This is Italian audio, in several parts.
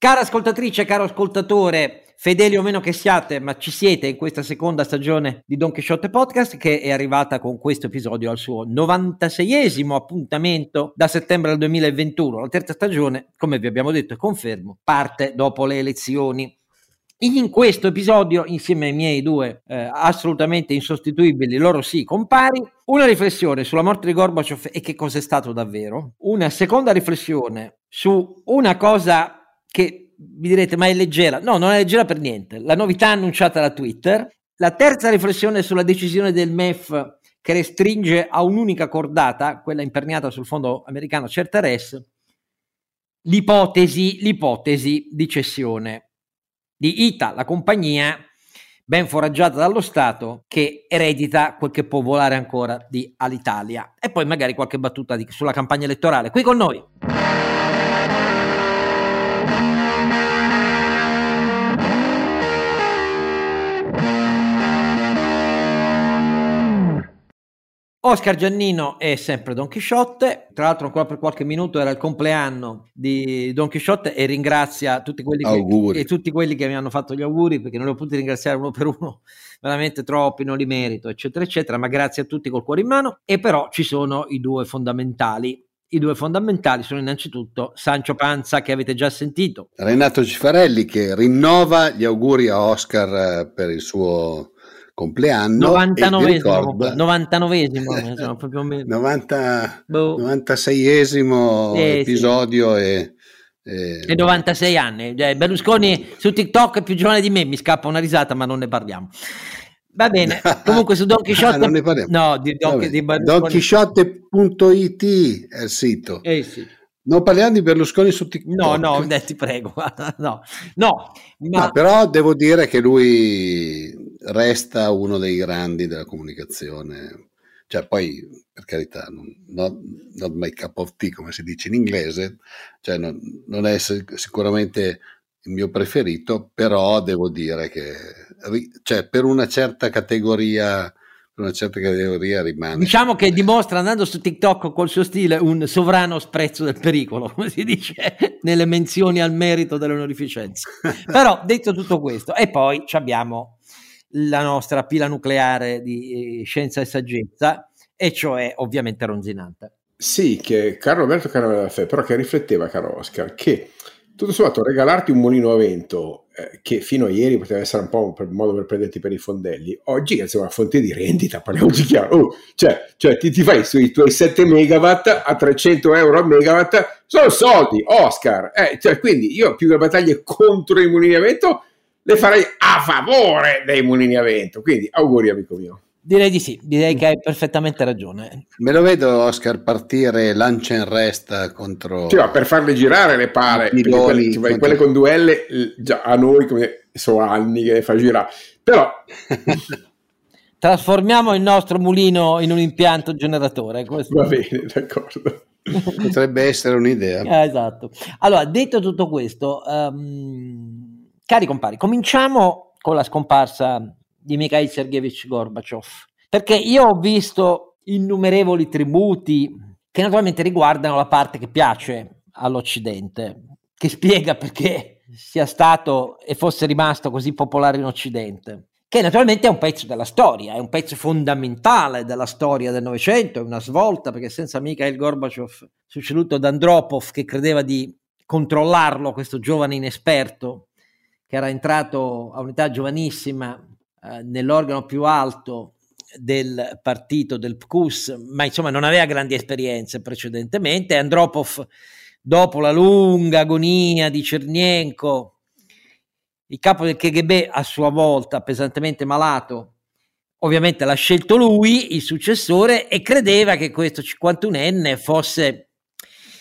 Cara ascoltatrice, caro ascoltatore, fedeli o meno che siate, ma ci siete in questa seconda stagione di Don Quixote Podcast che è arrivata con questo episodio al suo 96esimo appuntamento da settembre del 2021. La terza stagione, come vi abbiamo detto e confermo, parte dopo le elezioni. In questo episodio, insieme ai miei due eh, assolutamente insostituibili, loro sì, compari, una riflessione sulla morte di Gorbaciov e che cos'è stato davvero, una seconda riflessione su una cosa che vi direte ma è leggera, no non è leggera per niente, la novità annunciata da Twitter, la terza riflessione sulla decisione del MEF che restringe a un'unica cordata, quella imperniata sul fondo americano Certares, l'ipotesi, l'ipotesi di cessione di ITA, la compagnia ben foraggiata dallo Stato che eredita quel che può volare ancora di Alitalia. E poi magari qualche battuta di, sulla campagna elettorale. Qui con noi. Oscar Giannino è sempre Don Chisciotte, tra l'altro ancora per qualche minuto era il compleanno di Don Chisciotte e ringrazia tutti quelli, che, tutti quelli che mi hanno fatto gli auguri perché non li ho potuti ringraziare uno per uno, veramente troppi, non li merito, eccetera, eccetera, ma grazie a tutti col cuore in mano. E però ci sono i due fondamentali. I due fondamentali sono innanzitutto Sancio Panza che avete già sentito. Renato Cifarelli che rinnova gli auguri a Oscar eh, per il suo compleanno 99esimo 99esimo insomma, proprio 90, boh. 96esimo eh, episodio sì. e, e, e 96 anni cioè, Berlusconi su TikTok è più giovane di me mi scappa una risata ma non ne parliamo Va bene, comunque su Don Chisciotte, ah, no, di Don, di Don Chisciotte.it è il sito. Eh sì. Non parliamo di Berlusconi su TikTok. No, no, eh, ti prego. no, no, ma... no, però devo dire che lui resta uno dei grandi della comunicazione. Cioè, poi, per carità, non, not, not my cup of tea, come si dice in inglese, cioè non, non è sicuramente il mio preferito, però devo dire che cioè, per una certa categoria una certa categoria rimane. Diciamo che dimostra andando su TikTok col suo stile un sovrano sprezzo del pericolo, come si dice nelle menzioni al merito dell'onorificenza. Però detto tutto questo, e poi abbiamo la nostra pila nucleare di eh, scienza e saggezza, e cioè ovviamente Ronzinante. Sì, che caro Roberto Caravella però che rifletteva, caro Oscar, che tutto sommato regalarti un mulino a vento eh, che fino a ieri poteva essere un po' un modo per prenderti per i fondelli oggi è una fonte di rendita parliamoci chiaro. Oh, cioè, cioè ti, ti, fai sui tuoi 7 megawatt a 300 euro a megawatt sono soldi Oscar. Eh, cioè, quindi io più che battaglie contro i mulini a vento le farei a favore dei mulini a vento. Quindi auguri amico mio Direi di sì, direi che hai perfettamente ragione. Me lo vedo Oscar partire lancia in resta contro... Cioè, per farle girare le pare, quelle, cioè, contro... quelle, con due L già a noi come sono anni che le fa girare, però... Trasformiamo il nostro mulino in un impianto generatore. Questo. Va bene, d'accordo. Potrebbe essere un'idea. Eh, esatto. Allora, detto tutto questo, um, cari compari, cominciamo con la scomparsa di Mikhail Sergeyevich Gorbachev. Perché io ho visto innumerevoli tributi che naturalmente riguardano la parte che piace all'Occidente, che spiega perché sia stato e fosse rimasto così popolare in Occidente che naturalmente è un pezzo della storia, è un pezzo fondamentale della storia del Novecento, è una svolta perché senza Mikhail Gorbachev, succeduto ad Andropov che credeva di controllarlo, questo giovane inesperto che era entrato a un'età giovanissima eh, nell'organo più alto del partito del PQS, ma insomma non aveva grandi esperienze precedentemente. Andropov, dopo la lunga agonia di Cernienko, il capo del KGB a sua volta pesantemente malato, ovviamente l'ha scelto lui, il successore, e credeva che questo 51enne fosse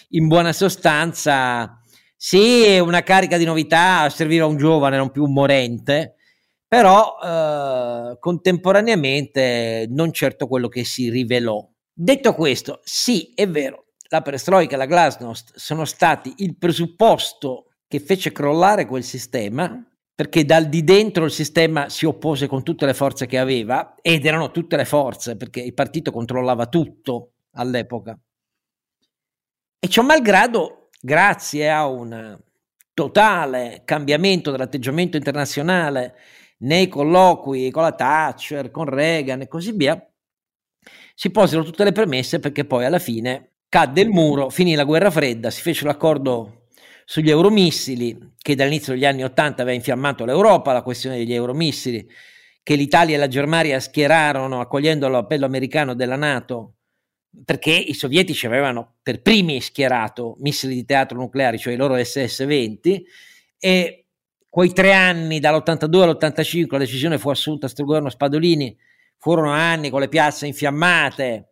in buona sostanza, sì, una carica di novità a servire a un giovane, non più un morente, però eh, contemporaneamente non certo quello che si rivelò. Detto questo, sì, è vero, la perestroica e la glasnost sono stati il presupposto che fece crollare quel sistema, perché dal di dentro il sistema si oppose con tutte le forze che aveva, ed erano tutte le forze, perché il partito controllava tutto all'epoca. E ciò malgrado, grazie a una totale cambiamento dell'atteggiamento internazionale nei colloqui con la Thatcher, con Reagan e così via, si posero tutte le premesse perché poi alla fine cadde il muro, finì la guerra fredda, si fece l'accordo sugli euromissili che dall'inizio degli anni Ottanta aveva infiammato l'Europa, la questione degli euromissili che l'Italia e la Germania schierarono accogliendo l'appello americano della Nato perché i sovietici avevano per primi schierato missili di teatro nucleari, cioè i loro SS-20 e quei tre anni dall'82 all'85 la decisione fu assunta sul governo Spadolini furono anni con le piazze infiammate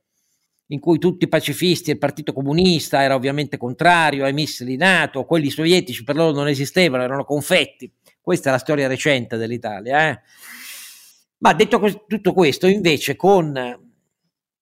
in cui tutti i pacifisti e il Partito Comunista era ovviamente contrario ai missili NATO, quelli sovietici per loro non esistevano, erano confetti. Questa è la storia recente dell'Italia. Eh? Ma detto que- tutto questo, invece, con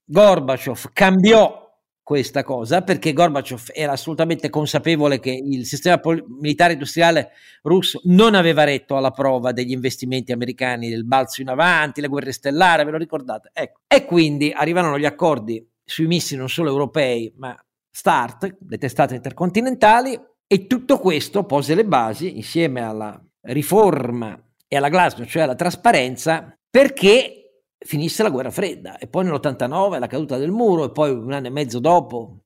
Gorbaciov cambiò questa cosa perché Gorbaciov era assolutamente consapevole che il sistema pol- militare industriale russo non aveva retto alla prova degli investimenti americani, del balzo in avanti, le guerre stellari, ve lo ricordate? Ecco. E quindi arrivarono gli accordi sui missili non solo europei, ma START, le testate intercontinentali, e tutto questo pose le basi, insieme alla riforma e alla glasnost, cioè alla trasparenza, perché finisse la guerra fredda e poi nell'89 la caduta del muro e poi un anno e mezzo dopo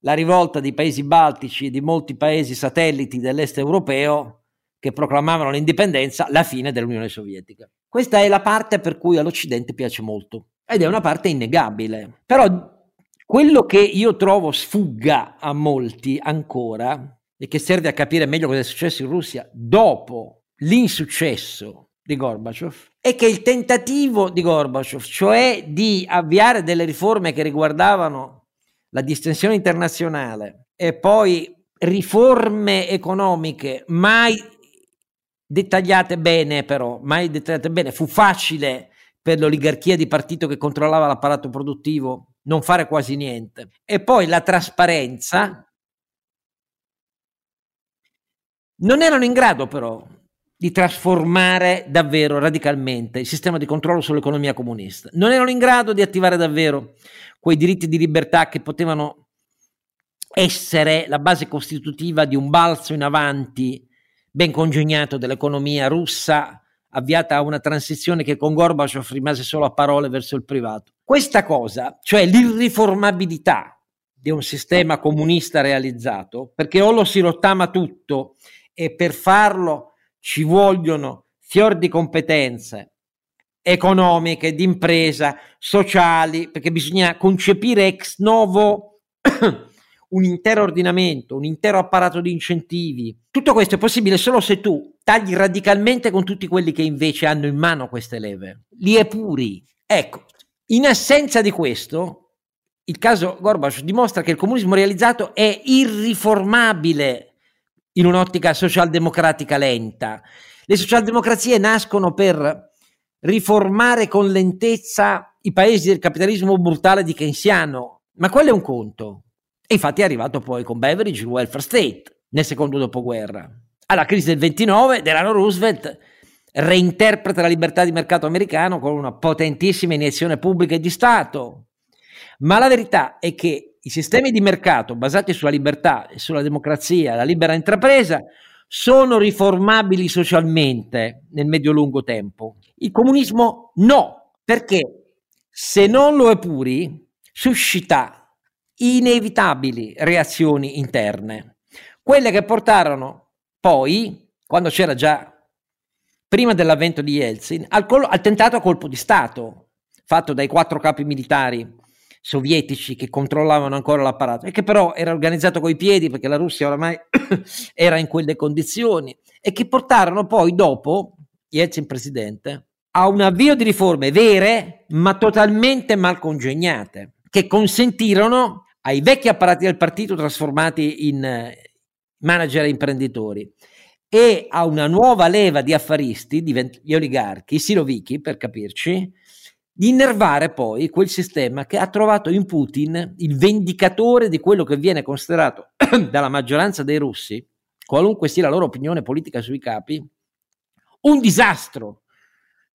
la rivolta dei paesi baltici e di molti paesi satelliti dell'est europeo che proclamavano l'indipendenza, la fine dell'Unione Sovietica. Questa è la parte per cui all'Occidente piace molto ed è una parte innegabile. Però quello che io trovo sfugga a molti ancora e che serve a capire meglio cosa è successo in Russia dopo l'insuccesso di Gorbaciov è che il tentativo di Gorbaciov, cioè di avviare delle riforme che riguardavano la distensione internazionale e poi riforme economiche mai dettagliate bene però, mai dettagliate bene, fu facile per l'oligarchia di partito che controllava l'apparato produttivo non fare quasi niente. E poi la trasparenza non erano in grado però di trasformare davvero radicalmente il sistema di controllo sull'economia comunista. Non erano in grado di attivare davvero quei diritti di libertà che potevano essere la base costitutiva di un balzo in avanti ben congegnato dell'economia russa avviata a una transizione che con Gorbaciov rimase solo a parole verso il privato. Questa cosa, cioè l'irriformabilità di un sistema comunista realizzato, perché o lo si rottama tutto e per farlo ci vogliono fior di competenze economiche, di impresa, sociali, perché bisogna concepire ex novo un intero ordinamento, un intero apparato di incentivi. Tutto questo è possibile solo se tu tagli radicalmente con tutti quelli che invece hanno in mano queste leve, li epuri. Ecco, in assenza di questo, il caso Gorbaciov dimostra che il comunismo realizzato è irriformabile in un'ottica socialdemocratica lenta. Le socialdemocrazie nascono per riformare con lentezza i paesi del capitalismo brutale di keynesiano, ma quello è un conto. E infatti è arrivato poi con Beveridge il welfare state nel secondo dopoguerra. Alla crisi del 29, Delano Roosevelt reinterpreta la libertà di mercato americano con una potentissima iniezione pubblica e di Stato. Ma la verità è che i sistemi di mercato basati sulla libertà e sulla democrazia, la libera intrapresa, sono riformabili socialmente nel medio-lungo tempo. Il comunismo no, perché se non lo epuri, suscita inevitabili reazioni interne, quelle che portarono poi, quando c'era già prima dell'avvento di Yeltsin, al, col- al tentato colpo di Stato fatto dai quattro capi militari sovietici che controllavano ancora l'apparato e che però era organizzato coi piedi perché la Russia oramai era in quelle condizioni e che portarono poi dopo Yeltsin presidente a un avvio di riforme vere ma totalmente mal congegnate che consentirono ai vecchi apparati del partito trasformati in eh, manager e imprenditori e a una nuova leva di affaristi, gli oligarchi, silovichi per capirci, di innervare poi quel sistema che ha trovato in Putin il vendicatore di quello che viene considerato dalla maggioranza dei russi, qualunque sia la loro opinione politica sui capi, un disastro,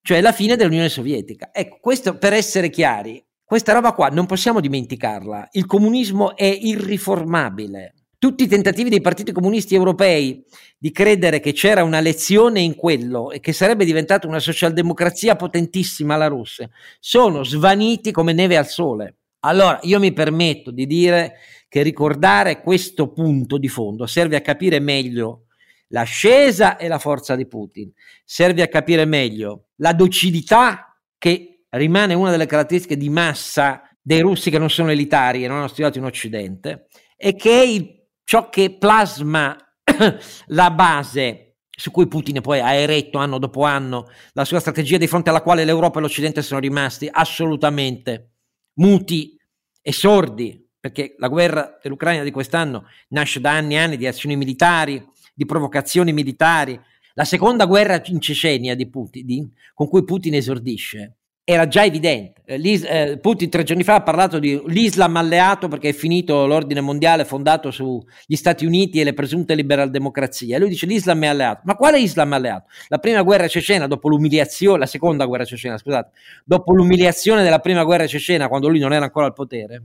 cioè la fine dell'Unione Sovietica. Ecco, questo per essere chiari, questa roba qua non possiamo dimenticarla. Il comunismo è irriformabile. Tutti i tentativi dei partiti comunisti europei di credere che c'era una lezione in quello e che sarebbe diventata una socialdemocrazia potentissima la Russia sono svaniti come neve al sole. Allora io mi permetto di dire che ricordare questo punto di fondo serve a capire meglio l'ascesa e la forza di Putin, serve a capire meglio la docilità che rimane una delle caratteristiche di massa dei russi che non sono elitari e non hanno studiato in Occidente e che è il ciò che plasma la base su cui Putin poi ha eretto anno dopo anno la sua strategia di fronte alla quale l'Europa e l'Occidente sono rimasti assolutamente muti e sordi, perché la guerra dell'Ucraina di quest'anno nasce da anni e anni di azioni militari, di provocazioni militari. La seconda guerra in Cecenia di Putin, con cui Putin esordisce, era già evidente. Eh, eh, Putin tre giorni fa ha parlato di l'Islam alleato perché è finito l'ordine mondiale fondato sugli Stati Uniti e le presunte liberal democrazie. Lui dice l'Islam è alleato. Ma quale Islam è alleato? La prima guerra cecena, dopo l'umiliazione, la seconda guerra cecena, scusate, dopo l'umiliazione della prima guerra cecena, quando lui non era ancora al potere,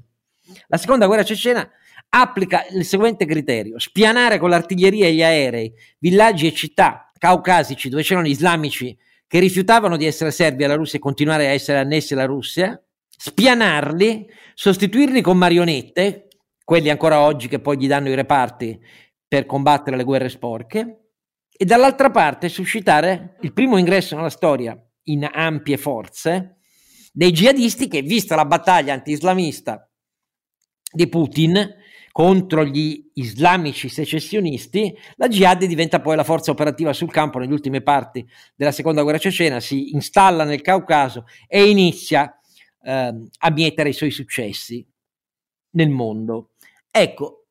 la seconda guerra cecena applica il seguente criterio: spianare con l'artiglieria e gli aerei villaggi e città caucasici dove c'erano islamici che rifiutavano di essere serbi alla Russia e continuare a essere annessi alla Russia, spianarli, sostituirli con marionette, quelli ancora oggi che poi gli danno i reparti per combattere le guerre sporche, e dall'altra parte suscitare il primo ingresso nella storia in ampie forze dei jihadisti che, vista la battaglia anti-islamista di Putin, contro gli islamici secessionisti, la Jihad diventa poi la forza operativa sul campo negli ultimi parti della seconda guerra cecena, si installa nel Caucaso e inizia eh, a mietere i suoi successi nel mondo. Ecco,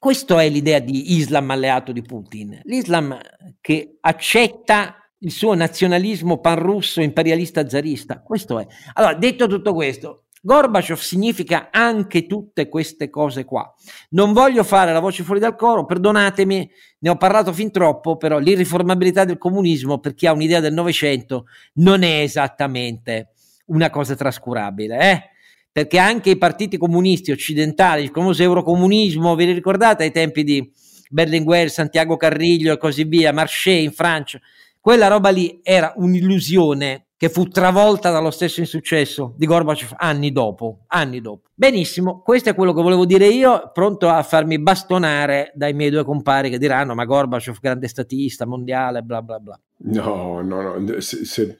questa è l'idea di Islam alleato di Putin, l'Islam che accetta il suo nazionalismo panrusso imperialista zarista. Questo è. Allora, detto tutto questo, Gorbaciov significa anche tutte queste cose qua. Non voglio fare la voce fuori dal coro, perdonatemi, ne ho parlato fin troppo, però l'irriformabilità del comunismo, per chi ha un'idea del Novecento, non è esattamente una cosa trascurabile, eh? perché anche i partiti comunisti occidentali, il famoso eurocomunismo, vi ricordate ai tempi di Berlinguer, Santiago Carriglio e così via, Marché in Francia, quella roba lì era un'illusione che fu travolta dallo stesso insuccesso di Gorbaciov anni dopo, anni dopo. Benissimo, questo è quello che volevo dire io, pronto a farmi bastonare dai miei due compari che diranno ma Gorbaciov grande statista mondiale, bla bla bla. No, no, no, se, se,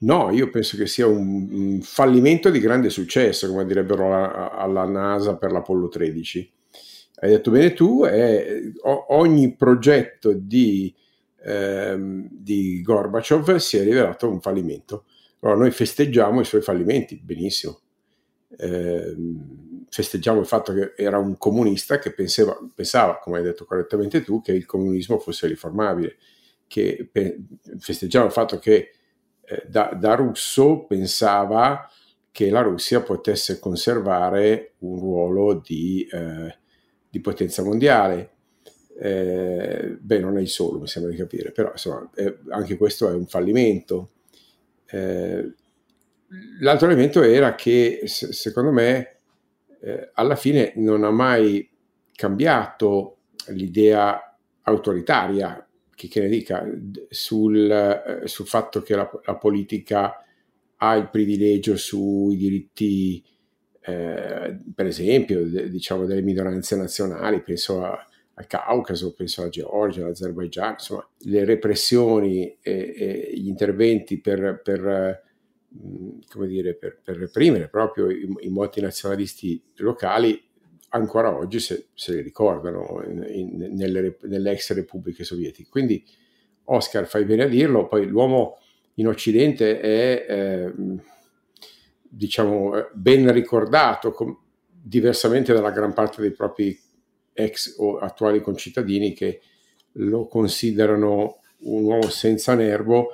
no io penso che sia un, un, fallimento di grande successo, come direbbero alla, alla NASA per l'Apollo 13. Hai detto bene tu, è, ogni progetto di ehm, di Gorbaciov si è rivelato un fallimento. Allora noi festeggiamo i suoi fallimenti, benissimo. Eh, festeggiamo il fatto che era un comunista che pensava, pensava, come hai detto correttamente tu, che il comunismo fosse riformabile, che pe- festeggiamo il fatto che eh, da, da, russo pensava che la Russia potesse conservare un ruolo di, eh, di potenza mondiale eh, beh, non è il solo, mi sembra di capire, però insomma, eh, anche questo è un fallimento. Eh, l'altro elemento era che, se, secondo me, eh, alla fine non ha mai cambiato l'idea autoritaria, che, che ne dica, sul, eh, sul fatto che la, la, politica ha il privilegio sui diritti, eh, per esempio, de, diciamo, delle minoranze nazionali, penso a al Caucaso, penso alla Georgia, all'Azerbaigian, insomma, le repressioni e, e gli interventi per, per, come dire, per, per reprimere proprio i, i multinazionalisti locali ancora oggi se, se li ricordano in, in, nelle, nelle, ex repubbliche sovietiche. Quindi Oscar, fai bene a dirlo, poi l'uomo in Occidente è, eh, diciamo, ben ricordato, com- diversamente dalla gran parte dei propri ex o attuali concittadini che lo considerano un uomo senza nervo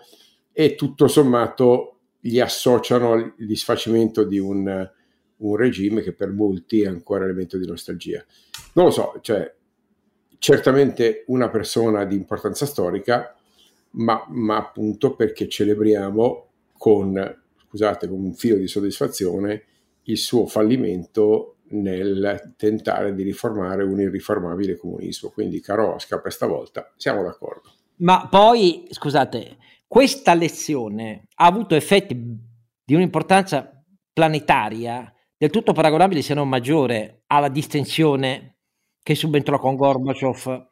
e tutto sommato gli associano al disfacimento di un, un regime che per molti è ancora elemento di nostalgia. Non lo so, cioè certamente una persona di importanza storica, ma, ma appunto perché celebriamo con, scusate, con un filo di soddisfazione il suo fallimento nel tentare di riformare un irriformabile comunismo. Quindi, caro Oscar, questa volta siamo d'accordo. Ma poi, scusate, questa lezione ha avuto effetti di un'importanza planetaria del tutto paragonabile, se non maggiore, alla distensione che subentrò con Gorbaciov,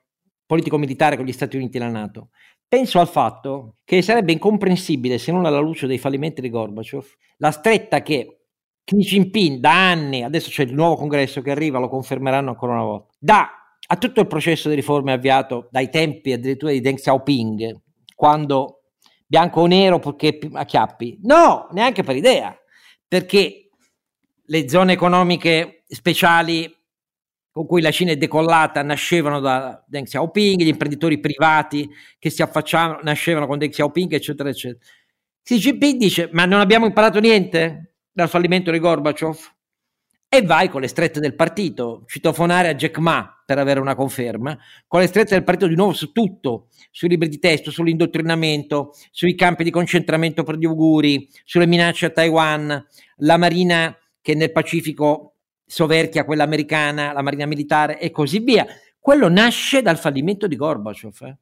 politico-militare con gli Stati Uniti e la Nato. Penso al fatto che sarebbe incomprensibile, se non alla luce dei fallimenti di Gorbaciov, la stretta che Xi Jinping da anni, adesso c'è il nuovo congresso che arriva, lo confermeranno ancora una volta, dà a tutto il processo di riforme avviato dai tempi addirittura di Deng Xiaoping, quando bianco o nero perché a chiappi. No, neanche per idea, perché le zone economiche speciali con cui la Cina è decollata nascevano da Deng Xiaoping, gli imprenditori privati che si affacciavano nascevano con Deng Xiaoping, eccetera, eccetera. Xi Jinping dice, ma non abbiamo imparato niente? Dal fallimento di Gorbaciov e vai con le strette del partito, citofonare a Jack Ma per avere una conferma, con le strette del partito di nuovo su tutto, sui libri di testo, sull'indottrinamento, sui campi di concentramento per gli auguri, sulle minacce a Taiwan, la marina che nel Pacifico soverchia quella americana, la marina militare e così via. Quello nasce dal fallimento di Gorbaciov eh?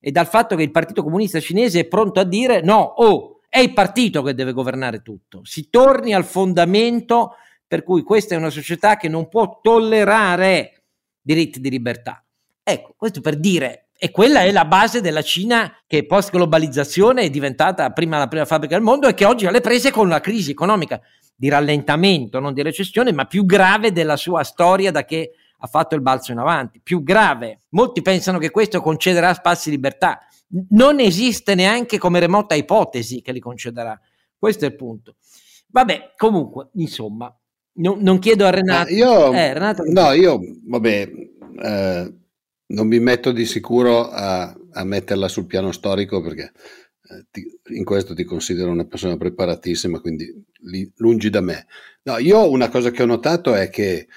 e dal fatto che il Partito Comunista Cinese è pronto a dire no, oh, è il partito che deve governare tutto. Si torni al fondamento per cui questa è una società che non può tollerare diritti di libertà. Ecco, questo per dire, e quella è la base della Cina che post globalizzazione è diventata prima la prima fabbrica del mondo e che oggi ha le prese con la crisi economica di rallentamento, non di recessione, ma più grave della sua storia da che ha fatto il balzo in avanti, più grave. Molti pensano che questo concederà spazi di libertà non esiste neanche come remota ipotesi che li concederà. Questo è il punto. Vabbè, comunque, insomma, no, non chiedo a Renato. Io, eh, Renato no, io, vabbè, eh, non mi metto di sicuro a, a, metterla sul piano storico perché eh, ti, in questo ti considero una persona preparatissima, quindi li, lungi da me. No, io una cosa che ho notato è che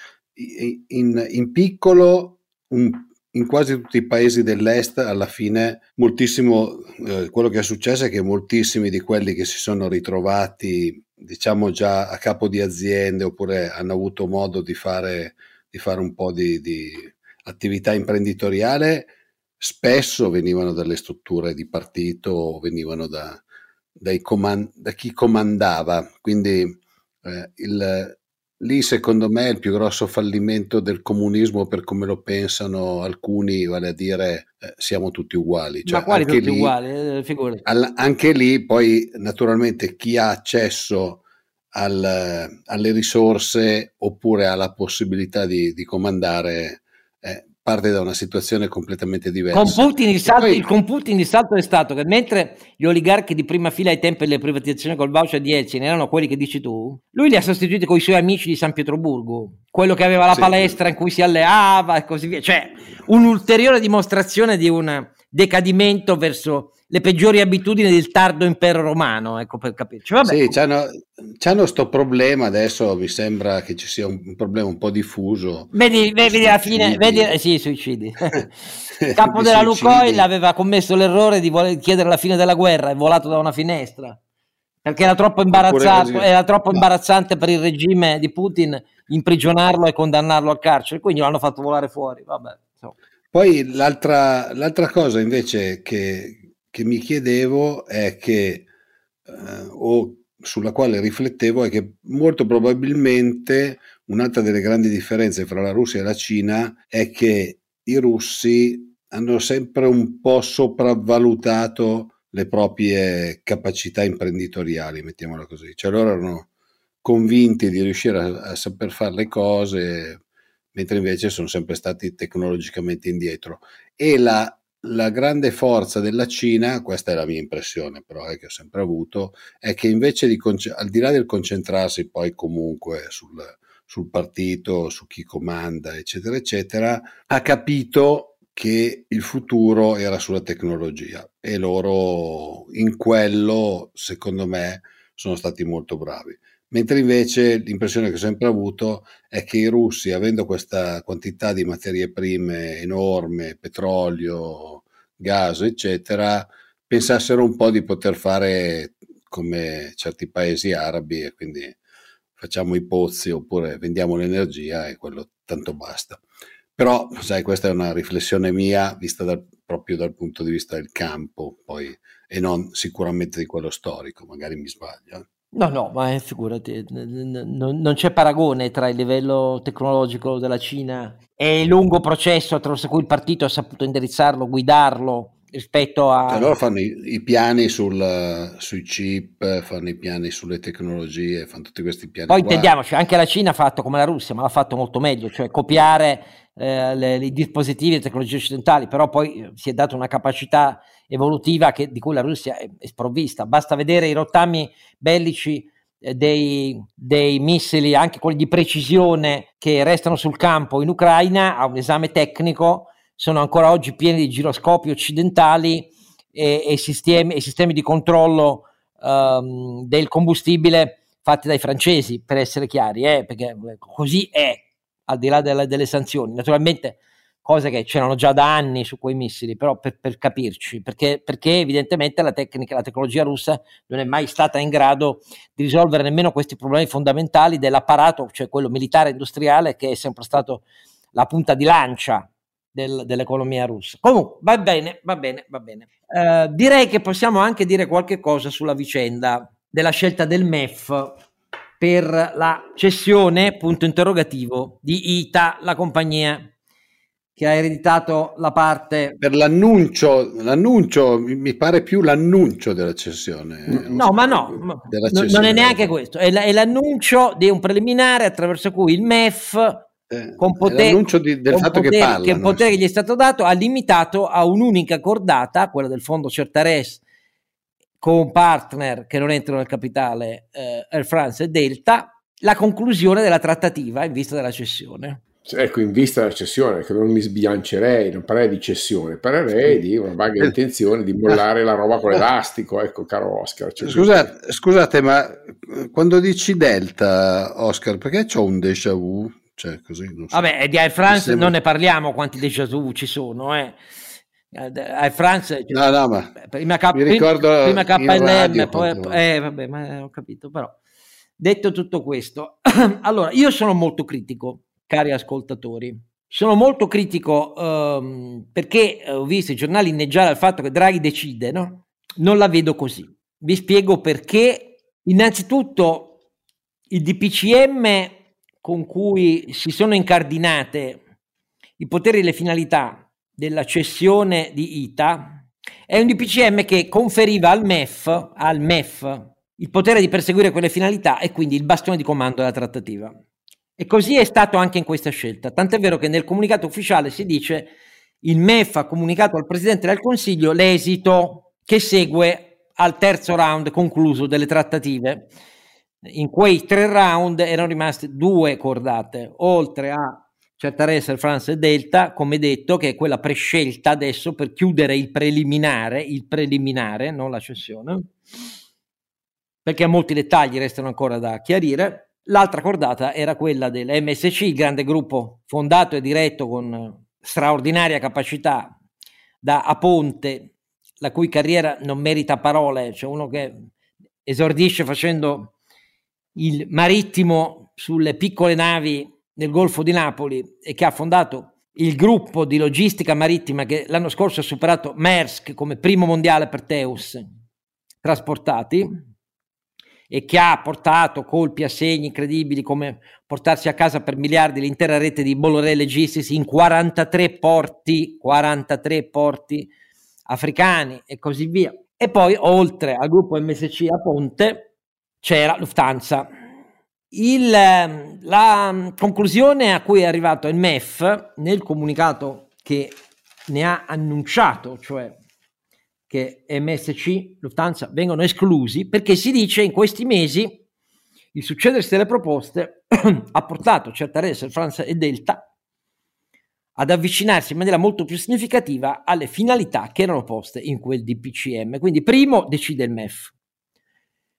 in, in piccolo un in quasi tutti i paesi dell'est alla fine moltissimo eh, quello che è successo è che moltissimi di quelli che si sono ritrovati diciamo già a capo di aziende oppure hanno avuto modo di fare, di fare un po' di, di attività imprenditoriale spesso venivano dalle strutture di partito o venivano da, comand- da chi comandava. Quindi eh, il, Lì secondo me il più grosso fallimento del comunismo per come lo pensano alcuni, vale a dire eh, siamo tutti uguali. Cioè, Ma quali tutti lì, uguali? Eh, al, anche lì poi naturalmente chi ha accesso al, alle risorse oppure ha la possibilità di, di comandare parte da una situazione completamente diversa. Con Putin, il salto, poi... con Putin, il salto, è stato che mentre gli oligarchi di prima fila ai tempi delle privatizzazioni col voucher di Elsin erano quelli che dici tu, lui li ha sostituiti con i suoi amici di San Pietroburgo, quello che aveva la sì. palestra in cui si alleava e così via. Cioè, un'ulteriore dimostrazione di un decadimento verso le peggiori abitudini del tardo impero romano, ecco per capirci. Vabbè. Sì, c'hanno, c'hanno sto problema adesso, mi sembra che ci sia un, un problema un po' diffuso. Vedi, vedi alla fine, vedi, eh, sì, suicidi. Il capo della Lucoil aveva commesso l'errore di voler chiedere la fine della guerra, è volato da una finestra. Perché era troppo, imbarazzato, era troppo no. imbarazzante per il regime di Putin imprigionarlo e condannarlo al carcere, quindi l'hanno fatto volare fuori. Vabbè, Poi l'altra, l'altra cosa invece che, che mi chiedevo è che, eh, o sulla quale riflettevo, è che molto probabilmente un'altra delle grandi differenze fra la Russia e la Cina è che i russi hanno sempre un po' sopravvalutato le proprie capacità imprenditoriali, mettiamola così. Cioè loro erano convinti di riuscire a, a saper fare le cose, mentre invece sono sempre stati tecnologicamente indietro. E la la grande forza della Cina, questa è la mia impressione però eh, che ho sempre avuto, è che invece di, al di là del concentrarsi poi comunque sul, sul partito, su chi comanda, eccetera, eccetera, ha capito che il futuro era sulla tecnologia e loro in quello, secondo me, sono stati molto bravi. Mentre invece l'impressione che ho sempre avuto è che i russi, avendo questa quantità di materie prime enorme, petrolio, gas, eccetera, pensassero un po' di poter fare come certi paesi arabi e quindi facciamo i pozzi oppure vendiamo l'energia e quello tanto basta. Però, sai, questa è una riflessione mia vista dal, proprio dal punto di vista del campo, poi, e non sicuramente di quello storico, magari mi sbaglio. No, no, ma figurati, non c'è paragone tra il livello tecnologico della Cina e il lungo processo attraverso cui il partito ha saputo indirizzarlo, guidarlo rispetto a... Cioè loro fanno i, i piani sul, sui chip, fanno i piani sulle tecnologie, fanno tutti questi piani. Poi qua. intendiamoci, anche la Cina ha fatto come la Russia, ma l'ha fatto molto meglio, cioè copiare eh, le, i dispositivi e le tecnologie occidentali, però poi eh, si è data una capacità evolutiva che, di cui la Russia è, è sprovvista. Basta vedere i rottami bellici eh, dei, dei, missili, anche quelli di precisione, che restano sul campo in Ucraina, a un esame tecnico, sono ancora oggi pieni di giroscopi occidentali e, e, sistemi, e sistemi, di controllo um, del combustibile fatti dai francesi, per essere chiari, eh, perché così è al di là delle, delle sanzioni. Naturalmente cose che c'erano già da anni su quei missili, però per, per capirci, perché, perché, evidentemente la tecnica, la tecnologia russa non è mai stata in grado di risolvere nemmeno questi problemi fondamentali dell'apparato, cioè quello militare industriale che è sempre stato la punta di lancia del, dell'economia russa. Comunque, va bene, va bene, va bene. Eh, direi che possiamo anche dire qualche cosa sulla vicenda della scelta del MEF per la cessione, punto interrogativo, di ITA, la compagnia che ha ereditato la parte... Per l'annuncio, l'annuncio mi pare più l'annuncio della cessione. No, ma no, cessione. non è neanche questo, è, l'annuncio di un preliminare attraverso cui il MEF, eh, con potere, di, del fatto potere, che, parla, che il potere che gli è stato dato, ha limitato a un'unica cordata, quella del fondo Certares, con partner che non entrano nel capitale eh, Air France e Delta, la conclusione della trattativa in vista della cessione. Ecco, in vista della cessione, che non mi sbilancerei, non parlerei di cessione, parlerei di una vaga eh. intenzione di mollare la roba con l'elastico, ecco, caro Oscar. Cioè, scusate, scusate, ma eh, quando dici Delta, Oscar, perché c'ho un déjà vu? Cioè, così, so. Vabbè, di Air France sembra... non ne parliamo quanti déjà vu ci sono, eh. Air France, cioè, no, no, ma prima, K, prima KLM, poi, eh, vabbè, ma ho capito, però detto tutto questo, allora io sono molto critico cari ascoltatori. Sono molto critico um, perché eh, ho visto i giornali inneggiare al fatto che Draghi decide, no? Non la vedo così. Vi spiego perché. Innanzitutto il DPCM con cui si sono incardinate i poteri e le finalità della cessione di ITA è un DPCM che conferiva al MEF, al MEF il potere di perseguire quelle finalità e quindi il bastone di comando della trattativa. E così è stato anche in questa scelta, tant'è vero che nel comunicato ufficiale si dice il MEF ha comunicato al Presidente del Consiglio l'esito che segue al terzo round concluso delle trattative. In quei tre round erano rimaste due cordate, oltre a Certarese, France e Delta, come detto, che è quella prescelta adesso per chiudere il preliminare, il preliminare, non la cessione, perché molti dettagli restano ancora da chiarire. L'altra cordata era quella dell'MSC, il grande gruppo fondato e diretto con straordinaria capacità da Aponte, la cui carriera non merita parole, cioè uno che esordisce facendo il marittimo sulle piccole navi nel Golfo di Napoli e che ha fondato il gruppo di logistica marittima che l'anno scorso ha superato Maersk come primo mondiale per Teus trasportati e che ha portato colpi a segni incredibili come portarsi a casa per miliardi l'intera rete di Bolloré Logistics in 43 porti, 43 porti africani e così via. E poi oltre al gruppo MSC a Ponte c'era Lufthansa. Il, la conclusione a cui è arrivato il MEF nel comunicato che ne ha annunciato, cioè che MSC, Lufthansa vengono esclusi perché si dice in questi mesi il succedersi delle proposte ha portato certa Air France e Delta ad avvicinarsi in maniera molto più significativa alle finalità che erano poste in quel DPCM. Quindi primo decide il MEF,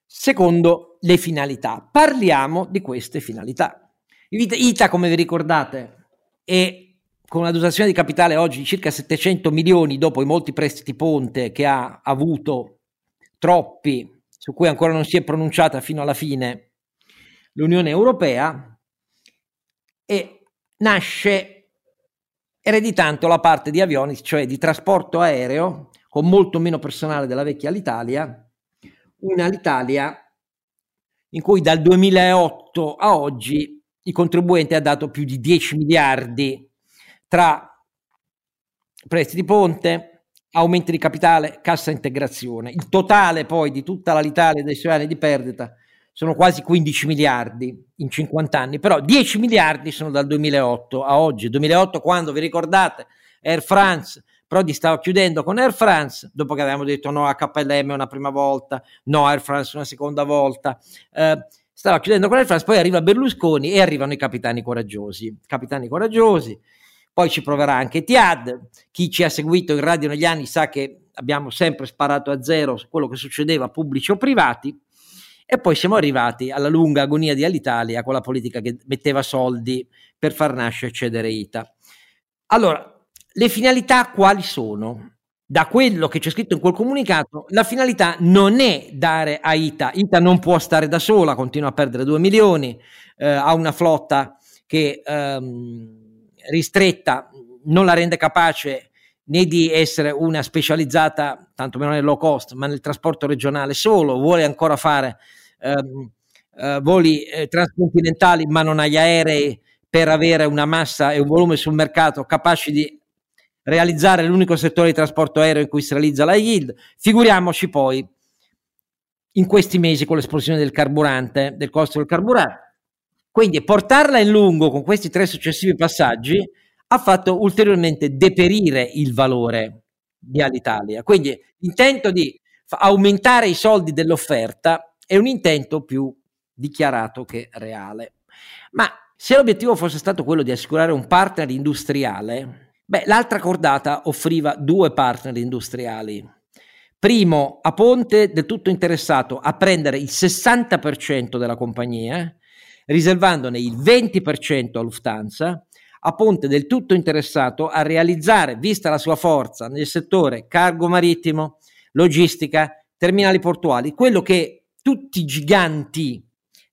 secondo le finalità. Parliamo di queste finalità. ITA, come vi ricordate, è con una dotazione di capitale oggi di circa 700 milioni dopo i molti prestiti ponte che ha avuto, troppi, su cui ancora non si è pronunciata fino alla fine l'Unione Europea e nasce ereditando la parte di avioni, cioè di trasporto aereo, con molto meno personale della vecchia Alitalia, una Alitalia in cui dal 2008 a oggi i contribuenti ha dato più di 10 miliardi tra prestiti ponte, aumenti di capitale, cassa integrazione. Il totale poi di tutta l'Italia dei suoi anni di perdita sono quasi 15 miliardi in 50 anni, però 10 miliardi sono dal 2008 a oggi. 2008 quando, vi ricordate, Air France, Prodi stava chiudendo con Air France, dopo che avevamo detto no a KLM una prima volta, no a Air France una seconda volta, eh, stava chiudendo con Air France, poi arriva Berlusconi e arrivano i capitani coraggiosi. Capitani coraggiosi, poi ci proverà anche Tiad, chi ci ha seguito in radio negli anni sa che abbiamo sempre sparato a zero su quello che succedeva pubblici o privati, e poi siamo arrivati alla lunga agonia di Alitalia con la politica che metteva soldi per far nascere e cedere ITA. Allora, le finalità quali sono? Da quello che c'è scritto in quel comunicato, la finalità non è dare a ITA. ITA non può stare da sola, continua a perdere 2 milioni, eh, ha una flotta che ehm, ristretta non la rende capace né di essere una specializzata, tanto meno nel low cost, ma nel trasporto regionale solo, vuole ancora fare ehm, eh, voli eh, transcontinentali, ma non ha gli aerei per avere una massa e un volume sul mercato capaci di realizzare l'unico settore di trasporto aereo in cui si realizza la yield. Figuriamoci poi in questi mesi con l'esplosione del carburante, del costo del carburante. Quindi portarla in lungo con questi tre successivi passaggi ha fatto ulteriormente deperire il valore di Alitalia. Quindi l'intento di aumentare i soldi dell'offerta è un intento più dichiarato che reale. Ma se l'obiettivo fosse stato quello di assicurare un partner industriale, beh, l'altra cordata offriva due partner industriali. Primo, a Ponte, del tutto interessato a prendere il 60% della compagnia, riservandone il 20% a Lufthansa, a Ponte del tutto interessato a realizzare, vista la sua forza nel settore cargo marittimo, logistica, terminali portuali, quello che tutti i giganti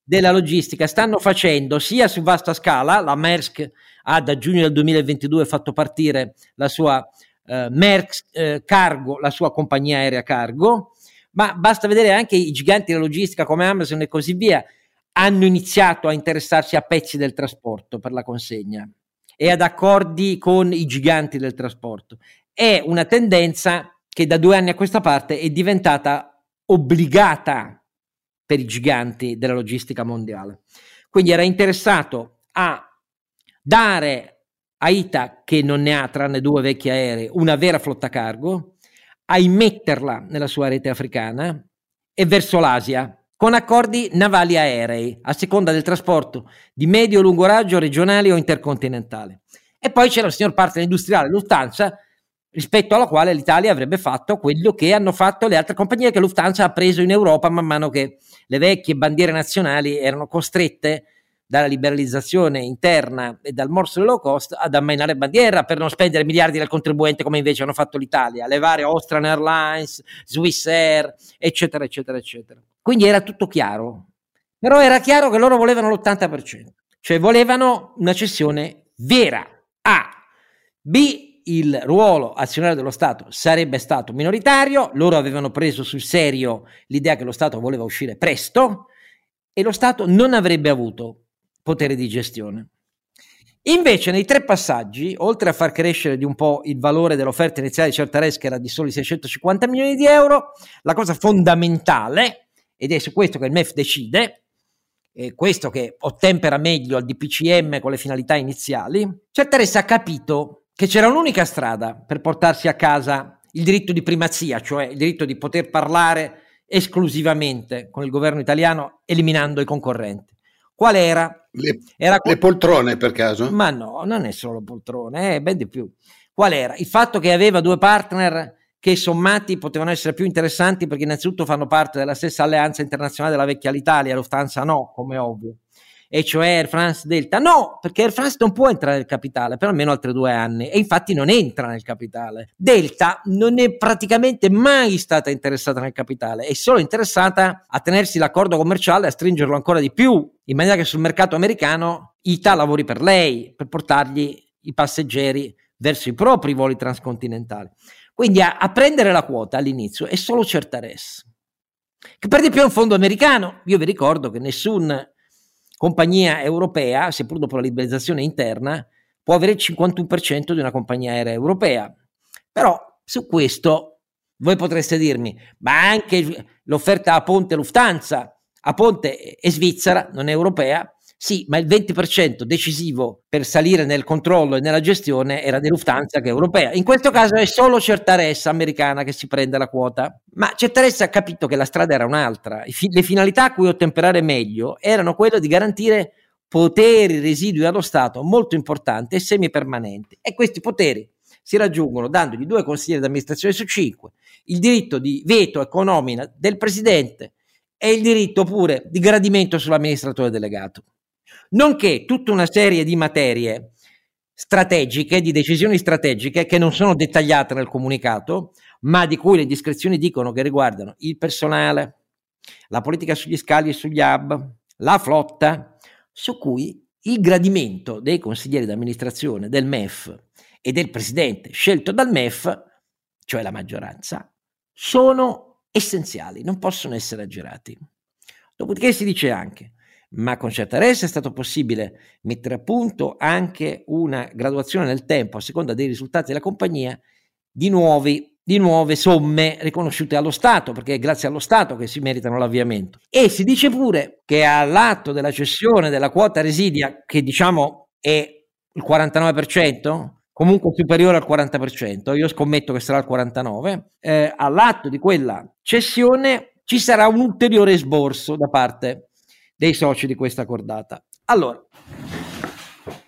della logistica stanno facendo sia su vasta scala, la Maersk ha da giugno del 2022 fatto partire la sua eh, Maersk eh, Cargo, la sua compagnia aerea cargo, ma basta vedere anche i giganti della logistica come Amazon e così via hanno iniziato a interessarsi a pezzi del trasporto per la consegna e ad accordi con i giganti del trasporto. È una tendenza che da due anni a questa parte è diventata obbligata per i giganti della logistica mondiale. Quindi era interessato a dare a ITA, che non ne ha tranne due vecchi aerei, una vera flotta cargo, a immetterla nella sua rete africana e verso l'Asia, con accordi navali aerei, a seconda del trasporto di medio o lungo raggio, regionale o intercontinentale. E poi c'era il signor partner industriale Lufthansa, rispetto alla quale l'Italia avrebbe fatto quello che hanno fatto le altre compagnie che Lufthansa ha preso in Europa man mano che le vecchie bandiere nazionali erano costrette dalla liberalizzazione interna e dal morso low cost ad ammainare bandiera per non spendere miliardi del contribuente come invece hanno fatto l'Italia, le Austrian Airlines, Swiss Air, eccetera, eccetera, eccetera. Quindi era tutto chiaro, però era chiaro che loro volevano l'80%, cioè volevano una cessione vera. A. B il ruolo azionario dello Stato sarebbe stato minoritario, loro avevano preso sul serio l'idea che lo Stato voleva uscire presto e lo Stato non avrebbe avuto potere di gestione. Invece nei tre passaggi, oltre a far crescere di un po' il valore dell'offerta iniziale di Certares che era di soli 650 milioni di euro, la cosa fondamentale, ed è su questo che il MEF decide, e questo che ottempera meglio al DPCM con le finalità iniziali, Certares ha capito che c'era un'unica strada per portarsi a casa il diritto di primazia, cioè il diritto di poter parlare esclusivamente con il governo italiano eliminando i concorrenti. Qual era? Le, era le poltrone per caso? Ma no, non è solo poltrone, è ben di più. Qual era? Il fatto che aveva due partner che sommati potevano essere più interessanti perché innanzitutto fanno parte della stessa alleanza internazionale della vecchia Italia, Lufthansa no, come ovvio e cioè Air France Delta. No, perché Air France non può entrare nel capitale per almeno altri due anni e infatti non entra nel capitale. Delta non è praticamente mai stata interessata nel capitale, è solo interessata a tenersi l'accordo commerciale e a stringerlo ancora di più, in maniera che sul mercato americano ITA lavori per lei, per portargli i passeggeri verso i propri voli transcontinentali. Quindi a, a prendere la quota all'inizio è solo Certares, che per di più è un fondo americano. Io vi ricordo che nessuna compagnia europea, seppur dopo la liberalizzazione interna, può avere il 51% di una compagnia aerea europea. Però su questo voi potreste dirmi, ma anche l'offerta a Ponte Lufthansa, a Ponte è svizzera, non è europea, sì, ma il 20% decisivo per salire nel controllo e nella gestione era di Lufthansa che è europea. In questo caso è solo Certaressa americana che si prende la quota. Ma Certaressa ha capito che la strada era un'altra. Le finalità a cui ottemperare meglio erano quelle di garantire poteri residui allo Stato molto importanti e semipermanenti. E questi poteri si raggiungono dandogli due consiglieri d'amministrazione su cinque, il diritto di veto e nomina del presidente e il diritto pure di gradimento sull'amministratore delegato nonché tutta una serie di materie strategiche, di decisioni strategiche che non sono dettagliate nel comunicato, ma di cui le discrezioni dicono che riguardano il personale, la politica sugli scali e sugli hub, la flotta, su cui il gradimento dei consiglieri d'amministrazione del MEF e del presidente scelto dal MEF, cioè la maggioranza, sono essenziali, non possono essere aggirati. Dopodiché si dice anche ma con certa è stato possibile mettere a punto anche una graduazione nel tempo a seconda dei risultati della compagnia di, nuovi, di nuove somme riconosciute allo Stato, perché è grazie allo Stato che si meritano l'avviamento. E si dice pure che all'atto della cessione della quota residia, che diciamo è il 49%, comunque superiore al 40%, io scommetto che sarà il 49%, eh, all'atto di quella cessione ci sarà un ulteriore sborso da parte dei soci di questa cordata. Allora,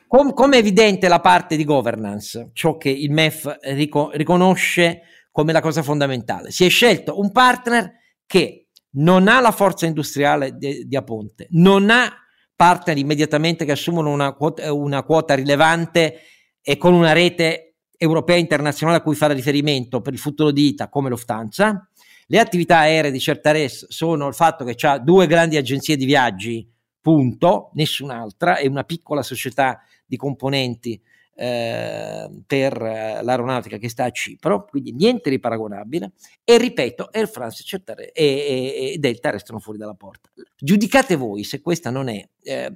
com- come è evidente la parte di governance, ciò che il MEF rico- riconosce come la cosa fondamentale, si è scelto un partner che non ha la forza industriale di, di Aponte, non ha partner immediatamente che assumono una quota, una quota rilevante e con una rete europea e internazionale a cui fare riferimento per il futuro di ITA come Lufthansa, le attività aeree di Certares sono il fatto che ha due grandi agenzie di viaggi, punto, nessun'altra, e una piccola società di componenti eh, per l'aeronautica che sta a Cipro, quindi niente di paragonabile. E ripeto, Air France Certares e, e, e, Delta restano fuori dalla porta. Giudicate voi se questa non è eh,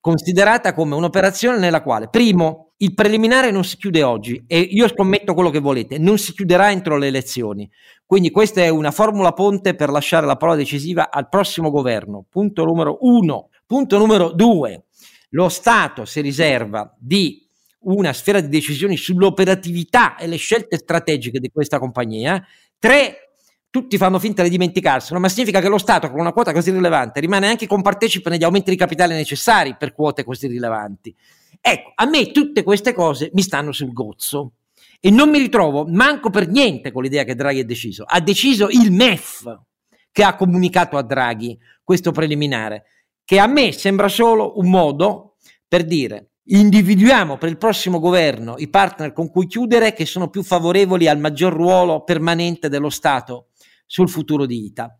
considerata come un'operazione nella quale, primo, il preliminare non si chiude oggi e io scommetto quello che volete, non si chiuderà entro le elezioni. Quindi questa è una formula ponte per lasciare la parola decisiva al prossimo governo. Punto numero uno. Punto numero due. Lo Stato si riserva di una sfera di decisioni sull'operatività e le scelte strategiche di questa compagnia. Tre, tutti fanno finta di dimenticarselo, ma significa che lo Stato con una quota così rilevante rimane anche compartecipe negli aumenti di capitale necessari per quote così rilevanti. Ecco, a me tutte queste cose mi stanno sul gozzo e non mi ritrovo manco per niente con l'idea che Draghi ha deciso. Ha deciso il MEF che ha comunicato a Draghi questo preliminare, che a me sembra solo un modo per dire individuiamo per il prossimo governo i partner con cui chiudere che sono più favorevoli al maggior ruolo permanente dello Stato sul futuro di ITA.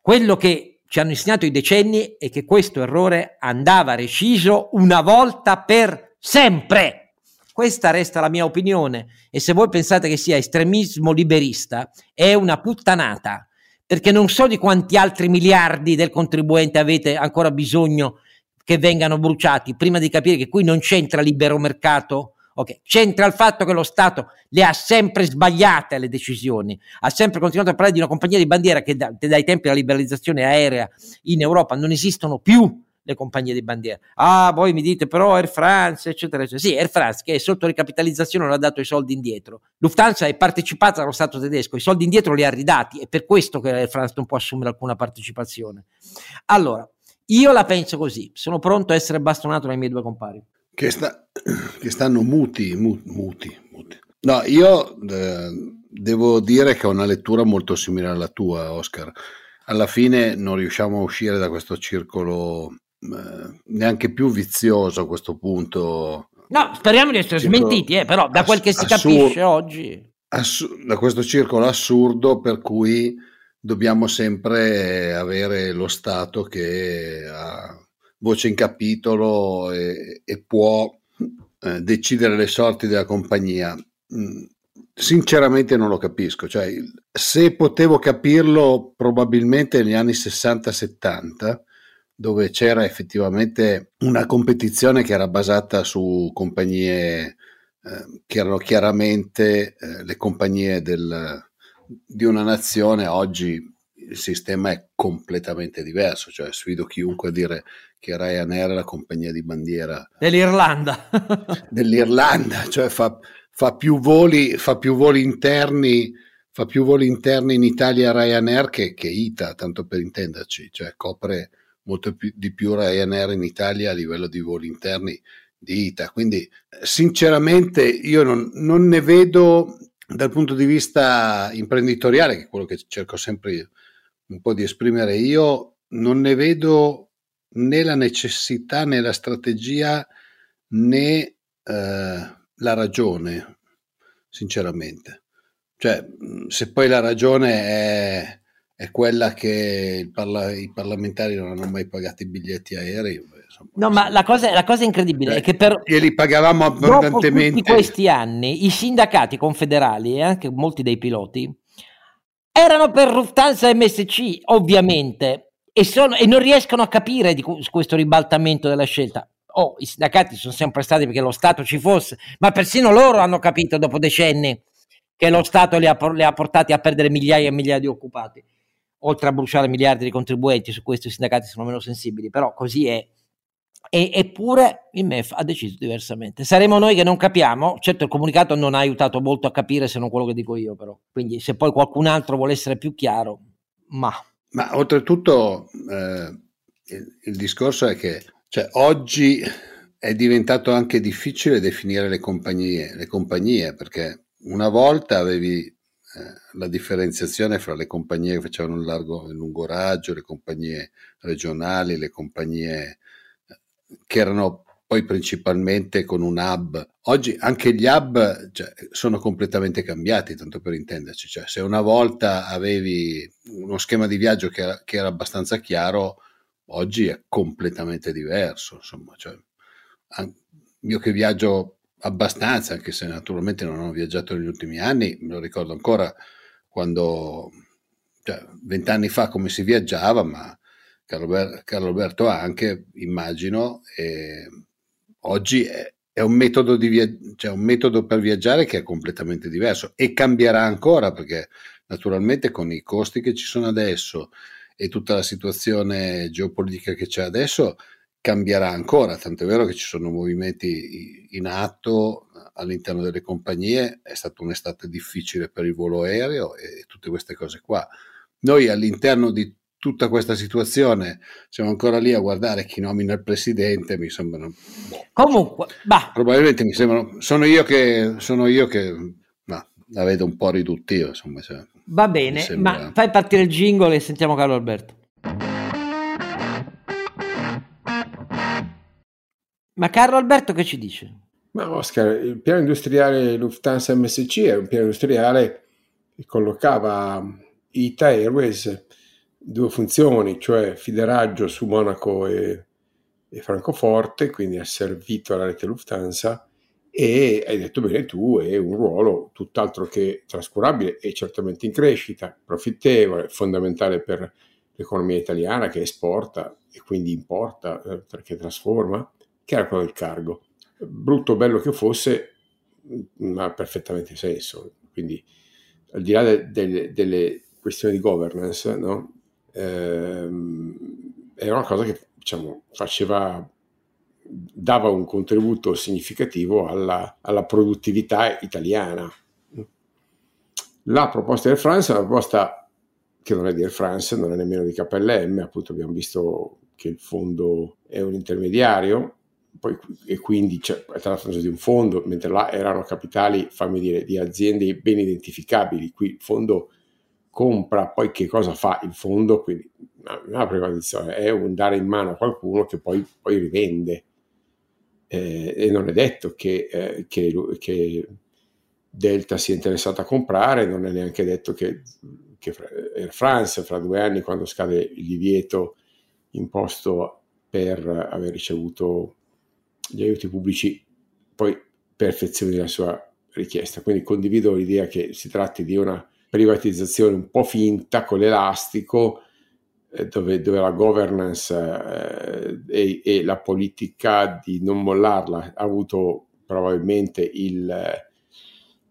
Quello che ci hanno insegnato i decenni è che questo errore andava reciso una volta per sempre. Questa resta la mia opinione e se voi pensate che sia estremismo liberista è una puttanata perché non so di quanti altri miliardi del contribuente avete ancora bisogno che vengano bruciati prima di capire che qui non c'entra libero mercato Okay. C'entra il fatto che lo Stato le ha sempre sbagliate le decisioni, ha sempre continuato a parlare di una compagnia di bandiera che da, dai tempi della liberalizzazione aerea in Europa non esistono più le compagnie di bandiera. Ah, voi mi dite però Air France, eccetera, eccetera. Sì, Air France che è sotto ricapitalizzazione non ha dato i soldi indietro. Lufthansa è partecipata dallo Stato tedesco, i soldi indietro li ha ridati, è per questo che Air France non può assumere alcuna partecipazione. Allora, io la penso così, sono pronto a essere bastonato dai miei due compari. Che, sta, che stanno muti, mu, muti, muti. No, io eh, devo dire che ho una lettura molto simile alla tua, Oscar. Alla fine non riusciamo a uscire da questo circolo eh, neanche più vizioso a questo punto. No, speriamo di essere circolo smentiti, eh, però da quel che si capisce oggi. Assu- da questo circolo assurdo per cui dobbiamo sempre avere lo Stato che ha voce in capitolo e, e può eh, decidere le sorti della compagnia. Mm, sinceramente non lo capisco, cioè, se potevo capirlo probabilmente negli anni 60-70, dove c'era effettivamente una competizione che era basata su compagnie eh, che erano chiaramente eh, le compagnie del, di una nazione, oggi il sistema è completamente diverso, cioè sfido chiunque a dire che Ryanair è la compagnia di bandiera dell'Irlanda, dell'Irlanda cioè fa, fa, più voli, fa più voli interni fa più voli interni in Italia Ryanair che, che ITA, tanto per intenderci, cioè copre molto più, di più Ryanair in Italia a livello di voli interni di ITA. Quindi sinceramente io non, non ne vedo dal punto di vista imprenditoriale, che è quello che cerco sempre un po' di esprimere io, non ne vedo né la necessità né la strategia né eh, la ragione, sinceramente. Cioè, se poi la ragione è, è quella che parla, i parlamentari non hanno mai pagato i biglietti aerei. Insomma, no, ma la cosa, la cosa incredibile cioè, è che per... E li pagavamo abbondantemente. Dopo tutti questi anni, i sindacati confederali e anche molti dei piloti erano per Lufthansa MSC, ovviamente, e, sono, e non riescono a capire di questo ribaltamento della scelta. Oh, i sindacati sono sempre stati perché lo Stato ci fosse, ma persino loro hanno capito dopo decenni che lo Stato li ha, li ha portati a perdere migliaia e migliaia di occupati, oltre a bruciare miliardi di contribuenti, su questo i sindacati sono meno sensibili, però così è. E, eppure il MEF ha deciso diversamente. Saremo noi che non capiamo. Certo, il comunicato non ha aiutato molto a capire se non quello che dico io, però. Quindi, se poi qualcun altro vuole essere più chiaro, ma ma oltretutto eh, il, il, discorso è che cioè, oggi è diventato anche difficile definire le compagnie, le compagnie perché una volta avevi eh, la differenziazione fra le compagnie che facevano il largo e lungo raggio, le compagnie regionali, le compagnie eh, che erano poi principalmente con un hub. Oggi anche gli hub cioè, sono completamente cambiati, tanto per intenderci. Cioè, se una volta avevi uno schema di viaggio che era, che era abbastanza chiaro, oggi è completamente diverso. Insomma, cioè, io che viaggio abbastanza, anche se naturalmente non ho viaggiato negli ultimi anni, me lo ricordo ancora quando, cioè, vent'anni fa come si viaggiava, ma Carlo, Carlo Alberto anche, immagino, e oggi è, è un, metodo via- cioè un metodo per viaggiare che è completamente diverso e cambierà ancora perché naturalmente con i costi che ci sono adesso e tutta la situazione geopolitica che c'è adesso cambierà ancora, tanto è vero che ci sono movimenti in atto all'interno delle compagnie, è stata un'estate difficile per il volo aereo e tutte queste cose qua. Noi all'interno di tutta questa situazione siamo ancora lì a guardare chi nomina il presidente mi sembrano boh, comunque bah. probabilmente mi sembrano sono io che sono io che no, la vedo un po' riduttiva insomma cioè, va bene sembra... ma fai partire il jingle e sentiamo Carlo Alberto ma Carlo Alberto che ci dice? Ma Oscar, il piano industriale Lufthansa MSC è un piano industriale che collocava Ita Airways due funzioni, cioè fideraggio su Monaco e, e Francoforte, quindi ha servito alla rete Lufthansa e hai detto bene tu, è un ruolo tutt'altro che trascurabile e certamente in crescita, profittevole, fondamentale per l'economia italiana che esporta e quindi importa eh, perché trasforma, che era quello del cargo. Brutto o bello che fosse, ma ha perfettamente senso. Quindi al di là de- de- delle questioni di governance, no? Ehm, era una cosa che diciamo, faceva, dava un contributo significativo alla, alla produttività italiana. La proposta del France è una proposta che non è di Air France, non è nemmeno di KLM, appunto abbiamo visto che il fondo è un intermediario, poi, e quindi c'è, tra l'altro di un fondo, mentre là erano capitali, fammi dire, di aziende ben identificabili, qui il fondo compra, poi che cosa fa il fondo, quindi una privatizzazione, è un dare in mano a qualcuno che poi, poi rivende. Eh, e non è detto che, eh, che, che, Delta sia interessato a comprare, non è neanche detto che, che Air France fra due anni, quando scade il divieto imposto per aver ricevuto gli aiuti pubblici, poi perfezioni la sua richiesta. Quindi condivido l'idea che si tratti di una privatizzazione un po' finta con l'elastico, eh, dove, dove, la governance eh, e, e, la politica di non mollarla ha avuto probabilmente il,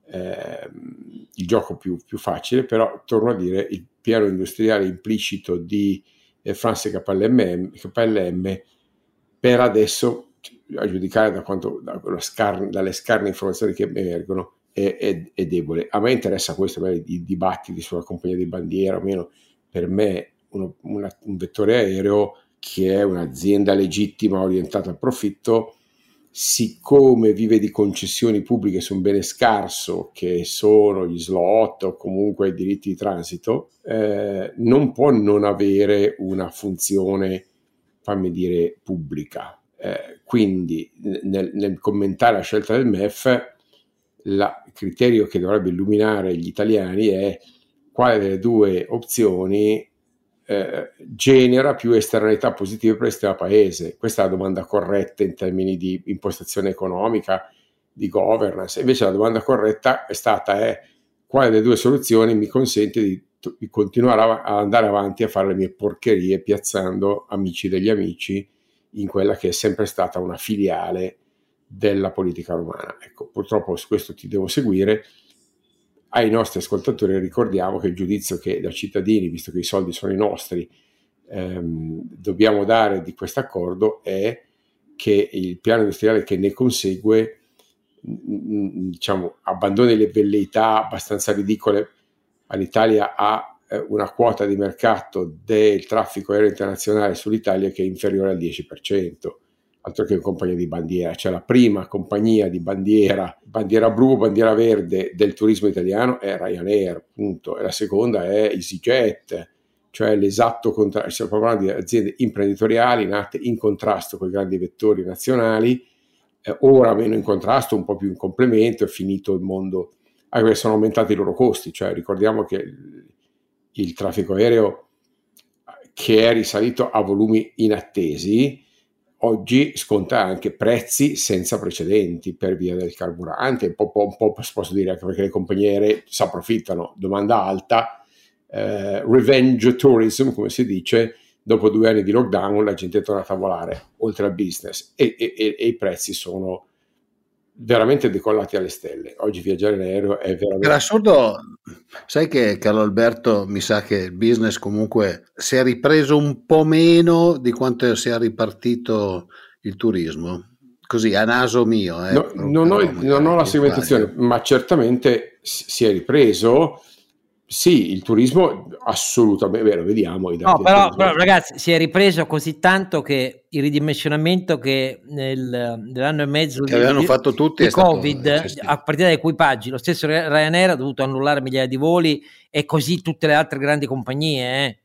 eh, il gioco più, più, facile, però torno a dire il piano industriale implicito di eh, France KLM, KLM per adesso a giudicare da quanto, da scar- dalle scarne informazioni che emergono, è, è, è, debole. A me interessa questo, i dibattiti sulla compagnia di bandiera o meno, per me uno, una, un vettore aereo che è un'azienda legittima orientata al profitto, siccome vive di concessioni pubbliche su un bene scarso che sono gli slot o comunque i diritti di transito, eh, non può non avere una funzione, fammi dire, pubblica eh, quindi nel, nel, commentare la scelta del MEF, il criterio che dovrebbe illuminare gli italiani è quale delle due opzioni eh, genera più esternalità positive per il sistema paese. Questa è la domanda corretta in termini di impostazione economica, di governance. Invece la domanda corretta è stata è quale delle due soluzioni mi consente di, di continuare a, a andare avanti a fare le mie porcherie piazzando amici degli amici in quella che è sempre stata una filiale della politica romana. Ecco, purtroppo su questo ti devo seguire. Ai nostri ascoltatori ricordiamo che il giudizio che da cittadini, visto che i soldi sono i nostri, ehm, dobbiamo dare di questo accordo è che il piano industriale che ne consegue diciamo, abbandoni le velleità abbastanza ridicole. All'Italia ha eh, una quota di mercato del traffico aereo internazionale sull'Italia che è inferiore al 10%, altro che compagnia di bandiera, cioè la prima compagnia di bandiera, bandiera blu, bandiera verde del turismo italiano è Ryanair, punto, e la seconda è EasyJet, cioè l'esatto contrario, stiamo parlando di aziende imprenditoriali nate in contrasto con i grandi vettori nazionali, eh, ora meno in contrasto, un po' più in complemento, è finito il mondo, anche sono aumentati i loro costi, cioè ricordiamo che il traffico aereo che è risalito a volumi inattesi, oggi sconta anche prezzi senza precedenti per via del carburante, un po', un po' posso dire anche perché le compagnie si approfittano, domanda alta, eh, revenge tourism come si dice, dopo due anni di lockdown la gente è tornata a volare oltre al business e, e, e i prezzi sono veramente decollati alle stelle. Oggi viaggiare in aereo è veramente... Per assurdo, sai che Carlo Alberto mi sa che il business comunque si è ripreso un po' meno di quanto si è ripartito il turismo. Così a naso mio. Eh, no, non, ho, non ho la segmentazione, ma certamente si è ripreso sì, il turismo assolutamente vero, vediamo i dati. No, però, però, ragazzi, si è ripreso così tanto che il ridimensionamento che nel, nell'anno e mezzo che di, avevano fatto tutti di Covid, stato, a partire dai equipaggi, lo stesso Ryanair ha dovuto annullare migliaia di voli e così tutte le altre grandi compagnie, eh.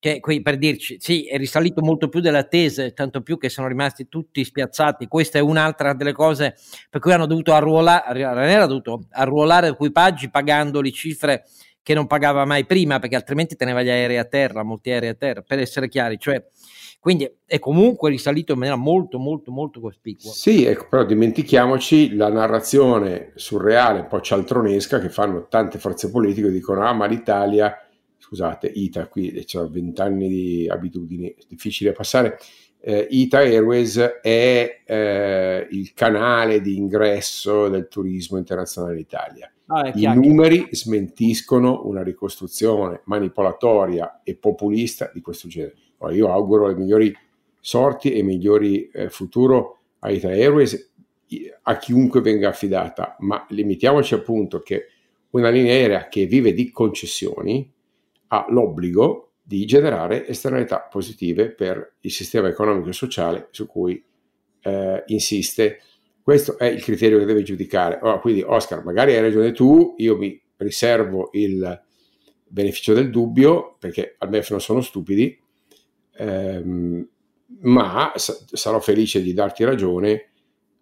Cioè, qui, per dirci, sì, è risalito molto più delle attese, tanto più che sono rimasti tutti spiazzati. Questa è un'altra delle cose per cui hanno dovuto arruolare, Ryanair ha dovuto arruolare equipaggi pagandoli cifre che non pagava mai prima perché altrimenti teneva gli aerei a terra, molti aerei a terra, per essere chiari, cioè quindi è comunque risalito in maniera molto molto molto cospicua. Sì, ecco, però dimentichiamoci la narrazione surreale, un po' cialtronesca che fanno tante forze politiche, dicono ah ma l'Italia, scusate, ITA qui c'è 20 anni di abitudini, difficile passare, eh, ITA Airways è eh, il canale di ingresso del turismo internazionale in Italia Ah, I numeri smentiscono una ricostruzione manipolatoria e populista di questo genere. Ora, io auguro le migliori sorti e migliori eh, futuro a Ita Airways a chiunque venga affidata, ma limitiamoci appunto che una linea aerea che vive di concessioni ha l'obbligo di generare esternalità positive per il sistema economico e sociale su cui eh, insiste questo è il criterio che deve giudicare. Oh, quindi, Oscar, magari hai ragione tu, io mi riservo il beneficio del dubbio, perché al MEF non sono stupidi, ehm, ma sa- sarò felice di darti ragione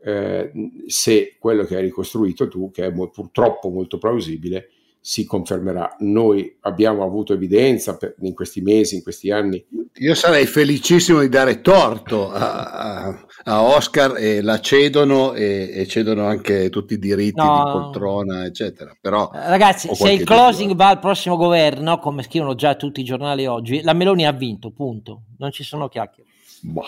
eh, se quello che hai ricostruito tu, che è mo- purtroppo molto plausibile, si confermerà. Noi abbiamo avuto evidenza per, in questi mesi, in questi anni. Io sarei felicissimo di dare torto a, a, a Oscar e la cedono e, e, cedono anche tutti i diritti no. di poltrona, eccetera. Però eh, Ragazzi, se il closing dubbio. va al prossimo governo, come scrivono già tutti i giornali oggi, la Meloni ha vinto, punto. Non ci sono chiacchiere. Boh.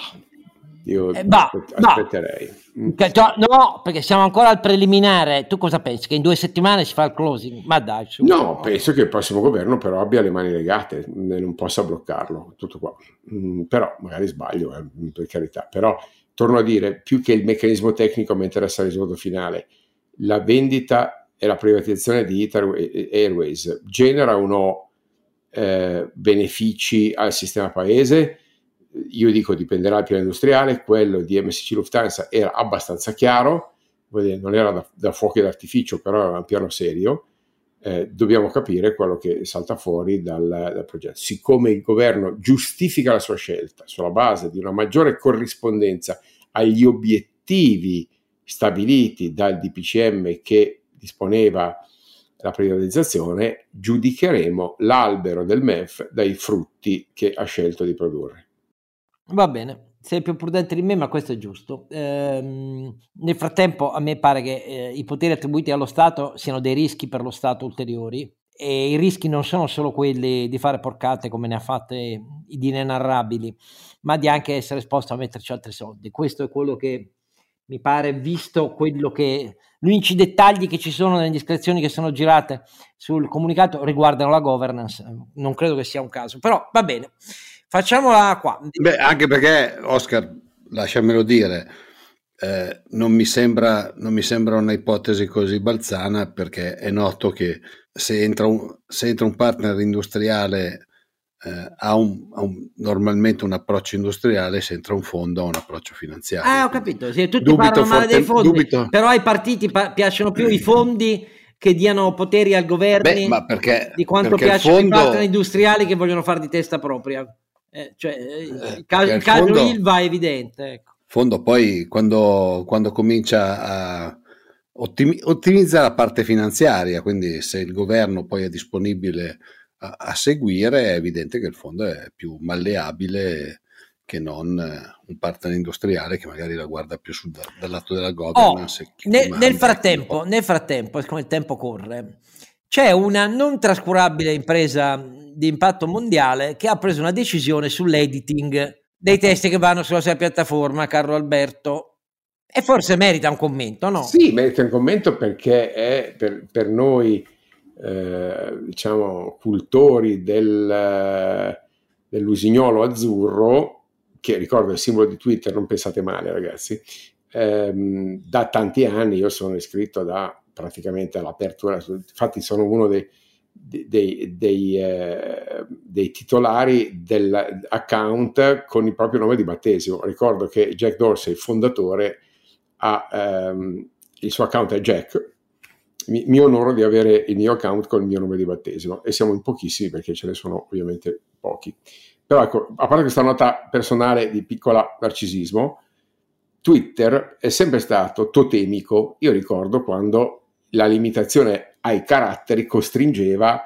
Io eh, bah, aspetterei. Bah. No, perché siamo ancora al preliminare. Tu cosa pensi? Che in due settimane si fa il closing? Ma dai. Su. No, penso che il prossimo governo però abbia le mani legate e non possa bloccarlo. Tutto qua. Mm, però magari sbaglio, eh, per carità. Però torno a dire, più che il meccanismo tecnico mi interessa il risultato finale. La vendita e la privatizzazione di Italy Airways genera o no eh, benefici al sistema paese? Io dico dipenderà dal piano industriale, quello di MSC Lufthansa era abbastanza chiaro, non era da, da fuochi d'artificio, però era un piano serio, eh, dobbiamo capire quello che salta fuori dal, dal, progetto. Siccome il governo giustifica la sua scelta sulla base di una maggiore corrispondenza agli obiettivi stabiliti dal DPCM che disponeva la privatizzazione, giudicheremo l'albero del MEF dai frutti che ha scelto di produrre. Va bene, sei più prudente di me, ma questo è giusto. Ehm, nel frattempo, a me pare che eh, i poteri attribuiti allo Stato siano dei rischi per lo Stato ulteriori e i rischi non sono solo quelli di fare porcate come ne ha fatte i inenarrabili, ma di anche essere esposto a metterci altri soldi. Questo è quello che mi pare, visto quello che gli unici dettagli che ci sono nelle discrezioni che sono girate sul comunicato riguardano la governance. Non credo che sia un caso, però va bene. Facciamola qua. Beh, anche perché, Oscar, lasciamelo dire, eh, non, mi sembra, non mi sembra una ipotesi così balzana perché è noto che se entra un, se entra un partner industriale eh, ha, un, ha un, normalmente un approccio industriale, se entra un fondo ha un approccio finanziario. Ah, ho capito, sì, tutti dubito parlano male forte, dei fondi, dubito. però ai partiti pa- piacciono più i fondi che diano poteri al governo di quanto piacciono fondo... i partner industriali che vogliono fare di testa propria. Eh, cioè, eh, il caso, il caso fondo, Ilva è evidente. Ecco. fondo poi quando, quando comincia a ottimi, ottimizza la parte finanziaria, quindi se il governo poi è disponibile a, a, seguire, è evidente che il fondo è più malleabile che non un partner industriale che magari la guarda più sul, dal lato della governance. Oh, nel, nel, frattempo, nel frattempo, siccome il tempo corre, c'è una non trascurabile impresa di impatto mondiale che ha preso una decisione sull'editing dei testi che vanno sulla sua piattaforma, Carlo Alberto. E forse merita un commento, no? Sì, merita un commento perché è per, per noi, eh, diciamo, cultori del, dell'usignolo azzurro, che ricordo il simbolo di Twitter, non pensate male ragazzi, ehm, da tanti anni io sono iscritto da praticamente all'apertura, infatti sono uno dei dei, dei, eh, dei, titolari dell'account con il proprio nome di battesimo. Ricordo che Jack Dorsey, fondatore, ha, ehm, il suo account è Jack. Mi, mi, onoro di avere il mio account con il mio nome di battesimo e siamo in pochissimi perché ce ne sono ovviamente pochi. Però ecco, a parte questa nota personale di piccola narcisismo, Twitter è sempre stato totemico. Io ricordo quando la limitazione ai caratteri costringeva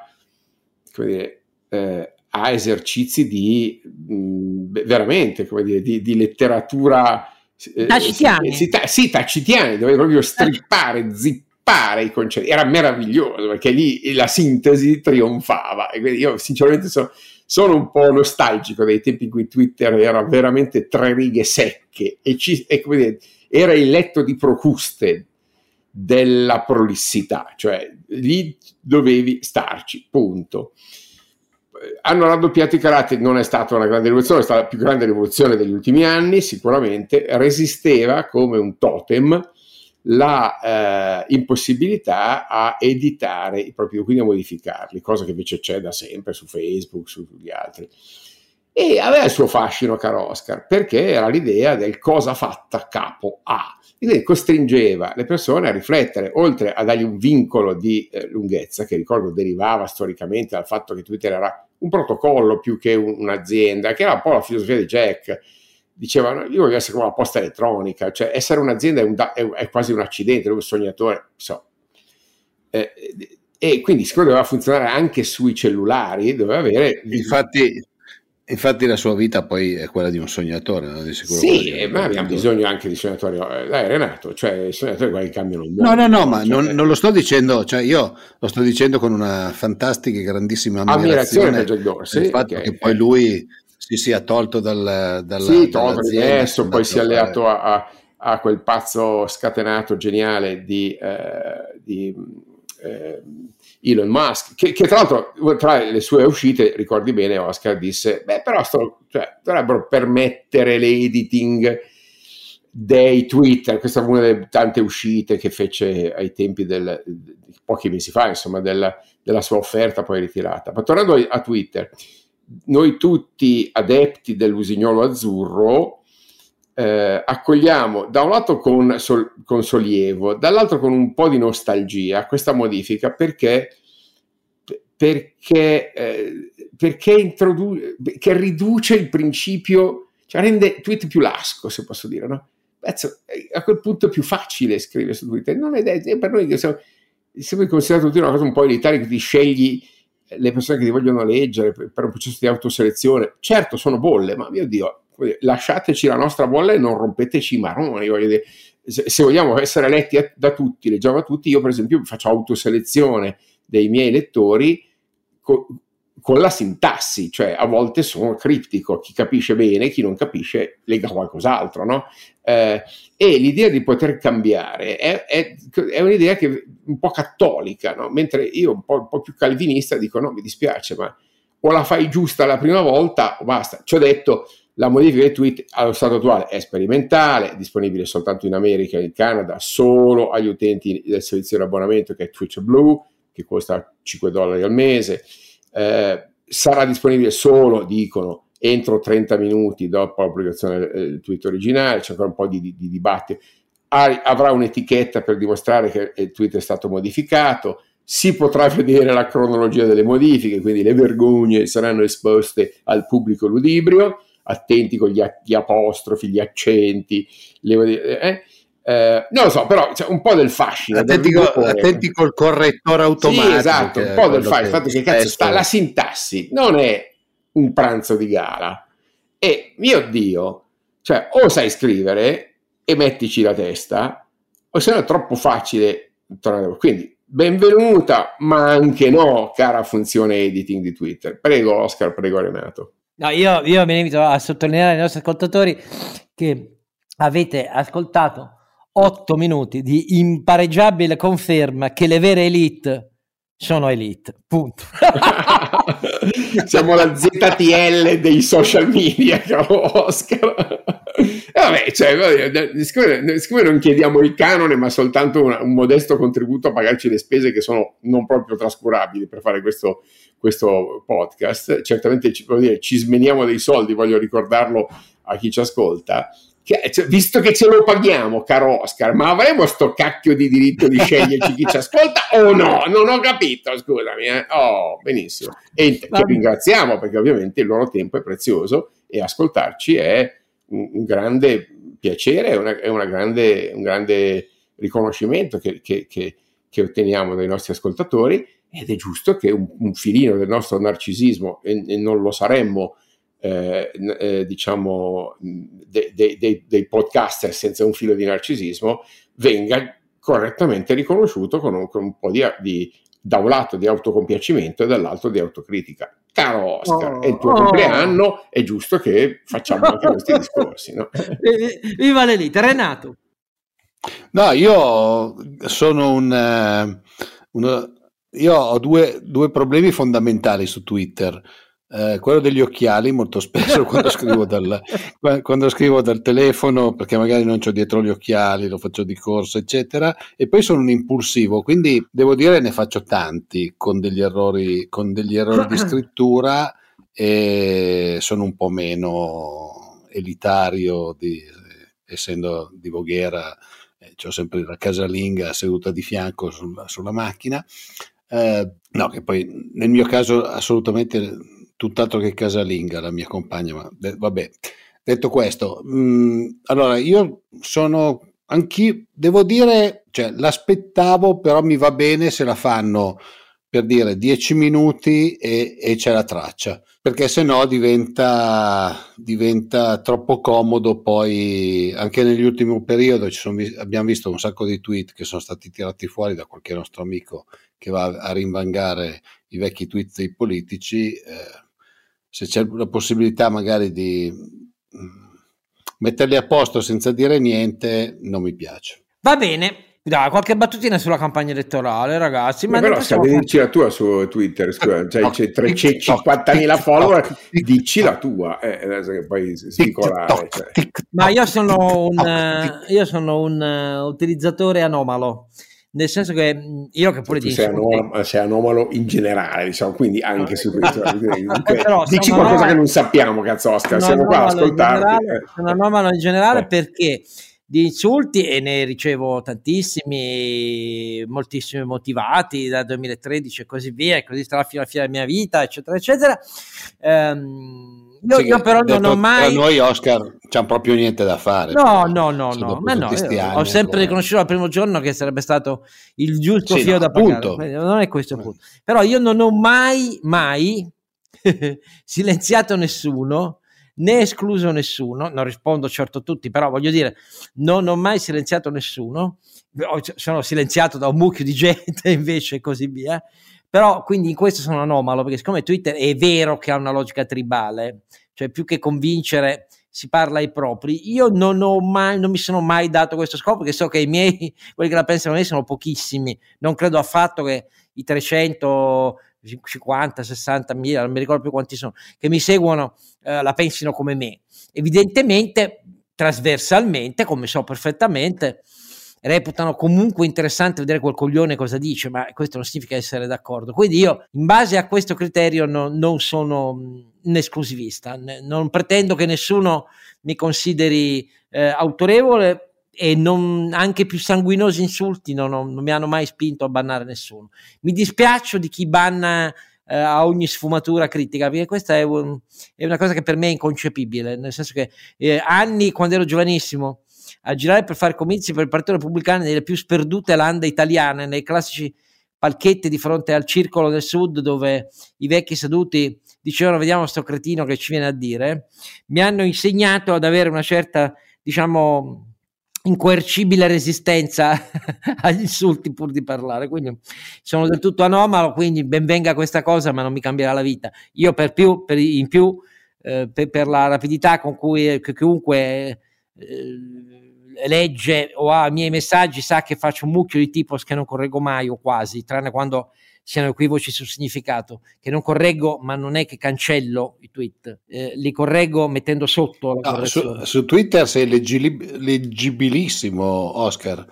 dire, eh, a esercizi di mh, veramente come dire, di, di letteratura eh, tacitiani. Sì, ta- sì, tacitiani, dovevi proprio strippare, zippare i concetti. Era meraviglioso perché lì la sintesi trionfava. E quindi io sinceramente sono, sono un po' nostalgico dei tempi in cui Twitter era veramente tre righe secche e, ci, e dire, era il letto di Procuste della prolissità, cioè lì dovevi starci, punto. Hanno raddoppiato i caratteri, non è stata una grande rivoluzione, è stata la più grande rivoluzione degli ultimi anni, sicuramente resisteva come un totem la eh, impossibilità a editare i propri quindi a modificarli, cosa che invece c'è da sempre su Facebook, sugli altri. E aveva il suo fascino, caro Oscar, perché era l'idea del cosa fatta capo A quindi costringeva le persone a riflettere, oltre a dargli un vincolo di eh, lunghezza, che ricordo derivava storicamente dal fatto che Twitter era un protocollo più che un, un'azienda, che era un po' la filosofia di Jack. Diceva, io voglio essere come la posta elettronica, cioè essere un'azienda è, un da- è, è quasi un accidente, un sognatore, so. Eh, e quindi siccome doveva funzionare anche sui cellulari, doveva avere... Infatti, Infatti la sua vita poi è quella di un sognatore, no? di sicuro. Sì, di ma abbiamo bisogno anche di sognatori. Eh, dai Renato, cioè i sognatori quelli cambiano il mondo. No, no, no, ma cioè, non, non, lo sto dicendo, cioè io lo sto dicendo con una fantastica e grandissima ammirazione, ammirazione per Jack Dorsey. Il fatto che, che poi lui si sia tolto dal, dalla, sì, tolto adesso, poi si è alleato a, a, a, quel pazzo scatenato geniale di, eh, di eh, Elon Musk, che, che, tra l'altro tra le sue uscite, ricordi bene, Oscar disse, beh però sto, cioè, dovrebbero permettere l'editing dei Twitter, questa è una delle tante uscite che fece ai tempi del, pochi mesi fa, insomma, della, della sua offerta poi ritirata. Ma tornando a Twitter, noi tutti adepti dell'usignolo azzurro, eh, accogliamo da un lato con, sol, con, sollievo, dall'altro con un po' di nostalgia questa modifica perché, perché, eh, perché, introdu- che riduce il principio, cioè rende tweet più lasco, se posso dire, no? Pezzo, a quel punto è più facile scrivere su Twitter, non è, è per noi siamo, sempre considerato una cosa un po' elitaria che ti scegli le persone che ti vogliono leggere per un processo di autoselezione. Certo, sono bolle, ma mio Dio, lasciateci la nostra bolla e non rompeteci i maroni. Se, vogliamo essere letti da tutti, leggiamo a tutti, io per esempio faccio autoselezione dei miei lettori co- con la sintassi, cioè a volte sono criptico, chi capisce bene, chi non capisce lega qualcos'altro, no? Eh, e l'idea di poter cambiare è, è, è un'idea che un po' cattolica, no? mentre io un po', un po' più calvinista dico no, mi dispiace, ma o la fai giusta la prima volta o basta. Ci ho detto, la modifica dei tweet allo stato attuale è sperimentale, disponibile soltanto in America e in Canada, solo agli utenti del servizio di abbonamento che è Twitch Blue, che costa 5 dollari al mese. Eh, sarà disponibile solo, dicono, entro 30 minuti dopo la del tweet originale, c'è ancora un po' di, di, di dibattito. avrà un'etichetta per dimostrare che il tweet è stato modificato, si potrà vedere la cronologia delle modifiche, quindi le vergogne saranno esposte al pubblico ludibrio attenti con gli, gli apostrofi, gli accenti, le, eh? Eh, non lo so, però c'è un po' del fascino. Attenti, del co- attenti col correttore automatico. Sì, esatto, un po' del fascino. Infatti, che cazzo sta la sintassi, non è un pranzo di gala. E mio Dio, cioè, o sai scrivere e mettici la testa, o se no è troppo facile tornare. Quindi, benvenuta, ma anche no, cara funzione editing di Twitter. Prego, Oscar, prego, Renato. No, io, io mi limito a sottolineare ai nostri ascoltatori che avete ascoltato 8 minuti di impareggiabile conferma che le vere elite sono elite, punto. Siamo la ZTL dei social media, caro Oscar. E vabbè, cioè, siccome, siccome, non chiediamo il canone, ma soltanto un, un, modesto contributo a pagarci le spese che sono non proprio trascurabili per fare questo, questo podcast, certamente ci, dire, ci smeniamo dei soldi, voglio ricordarlo a chi ci ascolta. Che, cioè, visto che ce lo paghiamo, caro Oscar, ma avremo sto cacchio di diritto di sceglierci chi ci ascolta o no? Non ho capito, scusami. Eh? Oh, benissimo. E che ringraziamo perché ovviamente il loro tempo è prezioso e ascoltarci è un, un grande piacere, è, una, è una grande, un grande riconoscimento che, che, che, che otteniamo dai nostri ascoltatori ed è giusto che un, un filino del nostro narcisismo, e, e non lo saremmo, eh, eh, diciamo, de, de, de, dei podcaster senza un filo di narcisismo, venga correttamente riconosciuto con un, con un po' di, di, da un lato di autocompiacimento e dall'altro di autocritica. Caro Oscar, oh, è il tuo oh. compleanno, è giusto che facciamo anche questi discorsi. No? Viva l'elite, Renato. No, io sono un, uh, uno, io ho due, due problemi fondamentali su Twitter. Eh, quello degli occhiali molto spesso quando scrivo, dal, quando scrivo, dal, telefono perché magari non ho dietro gli occhiali, lo faccio di corsa eccetera e poi sono un impulsivo quindi devo dire ne faccio tanti con degli errori, con degli errori di scrittura e sono un po' meno elitario di, essendo di Voghera eh, ho sempre la casalinga seduta di fianco sulla, sulla macchina eh, no, che poi nel mio caso assolutamente tutt'altro che casalinga la mia compagna, ma de- vabbè. Detto questo, mh, mm, allora io sono anch'io, devo dire, cioè, l'aspettavo, però mi va bene se la fanno per dire 10 minuti e, e c'è la traccia, perché se no diventa, diventa, troppo comodo poi, anche negli ultimi periodi abbiamo visto un sacco di tweet che sono stati tirati fuori da qualche nostro amico che va a rinvangare i vecchi tweet dei politici, eh, se c'è la possibilità magari di mm, metterli a posto senza dire niente, non mi piace. Va bene, dai, qualche battutina sulla campagna elettorale, ragazzi. Ma, ma però se dici la tua su Twitter, scusa, cioè, c'è 350.000 follower, dici la tua, eh, adesso che poi spicolare. Cioè. Ma io sono un, io sono un uh, utilizzatore anomalo nel senso che io che pure tu sei anomalo, sei anomalo, in generale diciamo quindi anche su questo Però, dici qualcosa che non sappiamo cazzo Oscar siamo qua ad ascoltarti eh. sono anomalo in generale eh. perché di insulti e ne ricevo tantissimi, moltissimi motivati da 2013 e così via, e così sarà fino alla fine della mia vita, eccetera, eccetera. Um, io, sì, io, però non ho mai. noi, Oscar, c'è proprio niente da fare. No, no, no, no. Ma no ho sempre riconosciuto al primo giorno che sarebbe stato il giusto sì, fio no, da appunto. pagare. Non è questo il punto. Però io non ho mai, mai silenziato nessuno né escluso nessuno, non rispondo certo a tutti, però voglio dire, non ho mai silenziato nessuno, sono silenziato da un mucchio di gente invece e così via, però quindi in questo sono anomalo, perché siccome Twitter è vero che ha una logica tribale, cioè più che convincere si parla ai propri. Io non mai, non mi sono mai dato questo scopo, perché so che i miei, quelli che la pensano me, sono pochissimi. Non credo affatto che i 300 50, 60 mila, non mi ricordo più quanti sono, che mi seguono eh, la pensino come me. Evidentemente, trasversalmente, come so perfettamente, reputano comunque interessante vedere quel coglione cosa dice, ma questo non significa essere d'accordo. Quindi io, in base a questo criterio, no, non sono un esclusivista, non pretendo che nessuno mi consideri eh, autorevole e non, anche più sanguinosi insulti non, non, non, mi hanno mai spinto a bannare nessuno. Mi dispiaccio di chi banna eh, a ogni sfumatura critica, perché questa è, un, è, una cosa che per me è inconcepibile, nel senso che eh, anni quando ero giovanissimo a girare per fare comizi per il Partito Repubblicano nelle più sperdute lande italiane, nei classici palchetti di fronte al circolo del sud dove i vecchi seduti dicevano vediamo sto cretino che ci viene a dire, mi hanno insegnato ad avere una certa, diciamo, incoercibile resistenza agli insulti pur di parlare. Quindi sono del tutto anomalo quindi benvenga questa cosa ma non mi cambierà la vita. Io per più per in più eh, per, per, la rapidità con cui chiunque eh, legge o ha i miei messaggi sa che faccio un mucchio di tipos che non correggo mai o quasi tranne quando siano equivoci sul significato, che non correggo, ma non è che cancello i tweet, eh, li correggo mettendo sotto la no, su, su, Twitter sei leggib- leggibilissimo, Oscar.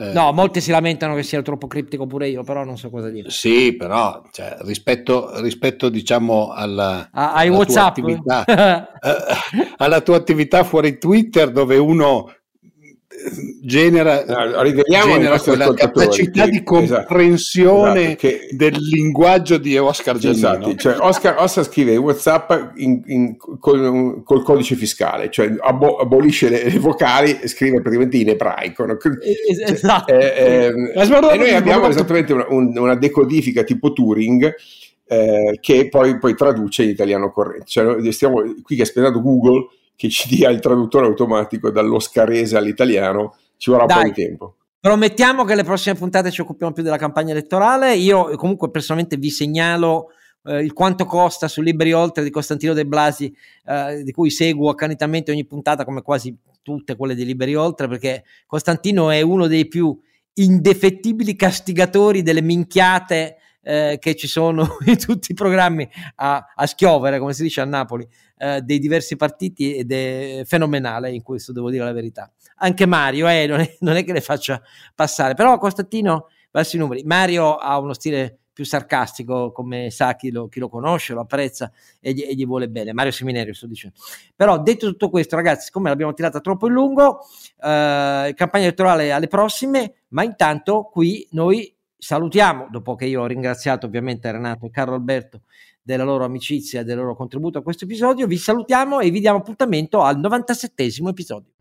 Eh, no, molti si lamentano che sia troppo criptico pure io, però non so cosa dire. Sì, però cioè, rispetto, rispetto, diciamo alla, ah, alla WhatsApp. Tua attività, eh, alla tua attività fuori Twitter dove uno genera, genera quella capacità di esatto. comprensione esatto, che, del linguaggio di Oscar Giannino. Esatto, cioè Oscar, Oscar, scrive WhatsApp in, in, col, col, codice fiscale, cioè abo, abolisce le, le, vocali e scrive praticamente in ebraico. No? Esatto. Eh, eh, e noi abbiamo esattamente una, una decodifica tipo Turing eh, che poi, poi, traduce in italiano corrente. Cioè, stiamo qui che ha spiegato Google che ci dia il traduttore automatico dall'oscarese all'italiano, ci vorrà Dai. un po' di tempo. Promettiamo che le prossime puntate ci occupiamo più della campagna elettorale. Io comunque personalmente vi segnalo eh, il quanto costa su Libri Oltre di Costantino De Blasi, eh, di cui seguo accanitamente ogni puntata come quasi tutte quelle di Liberi Oltre, perché Costantino è uno dei più indefettibili castigatori delle minchiate eh, che ci sono in tutti i programmi a, a, schiovere, come si dice a Napoli, eh, dei diversi partiti ed è fenomenale in questo, devo dire la verità. Anche Mario, eh, non, è, non, è, che le faccia passare, però Costantino verso i numeri. Mario ha uno stile più sarcastico, come sa chi lo, chi lo conosce, lo apprezza e gli, e gli, vuole bene. Mario Seminario, sto dicendo. Però detto tutto questo, ragazzi, siccome l'abbiamo tirata troppo in lungo, eh, campagna elettorale alle prossime, ma intanto qui noi salutiamo, dopo che io ho ringraziato ovviamente Renato e Carlo Alberto della loro amicizia e del loro contributo a questo episodio. Vi salutiamo e vi diamo appuntamento al 97 episodio.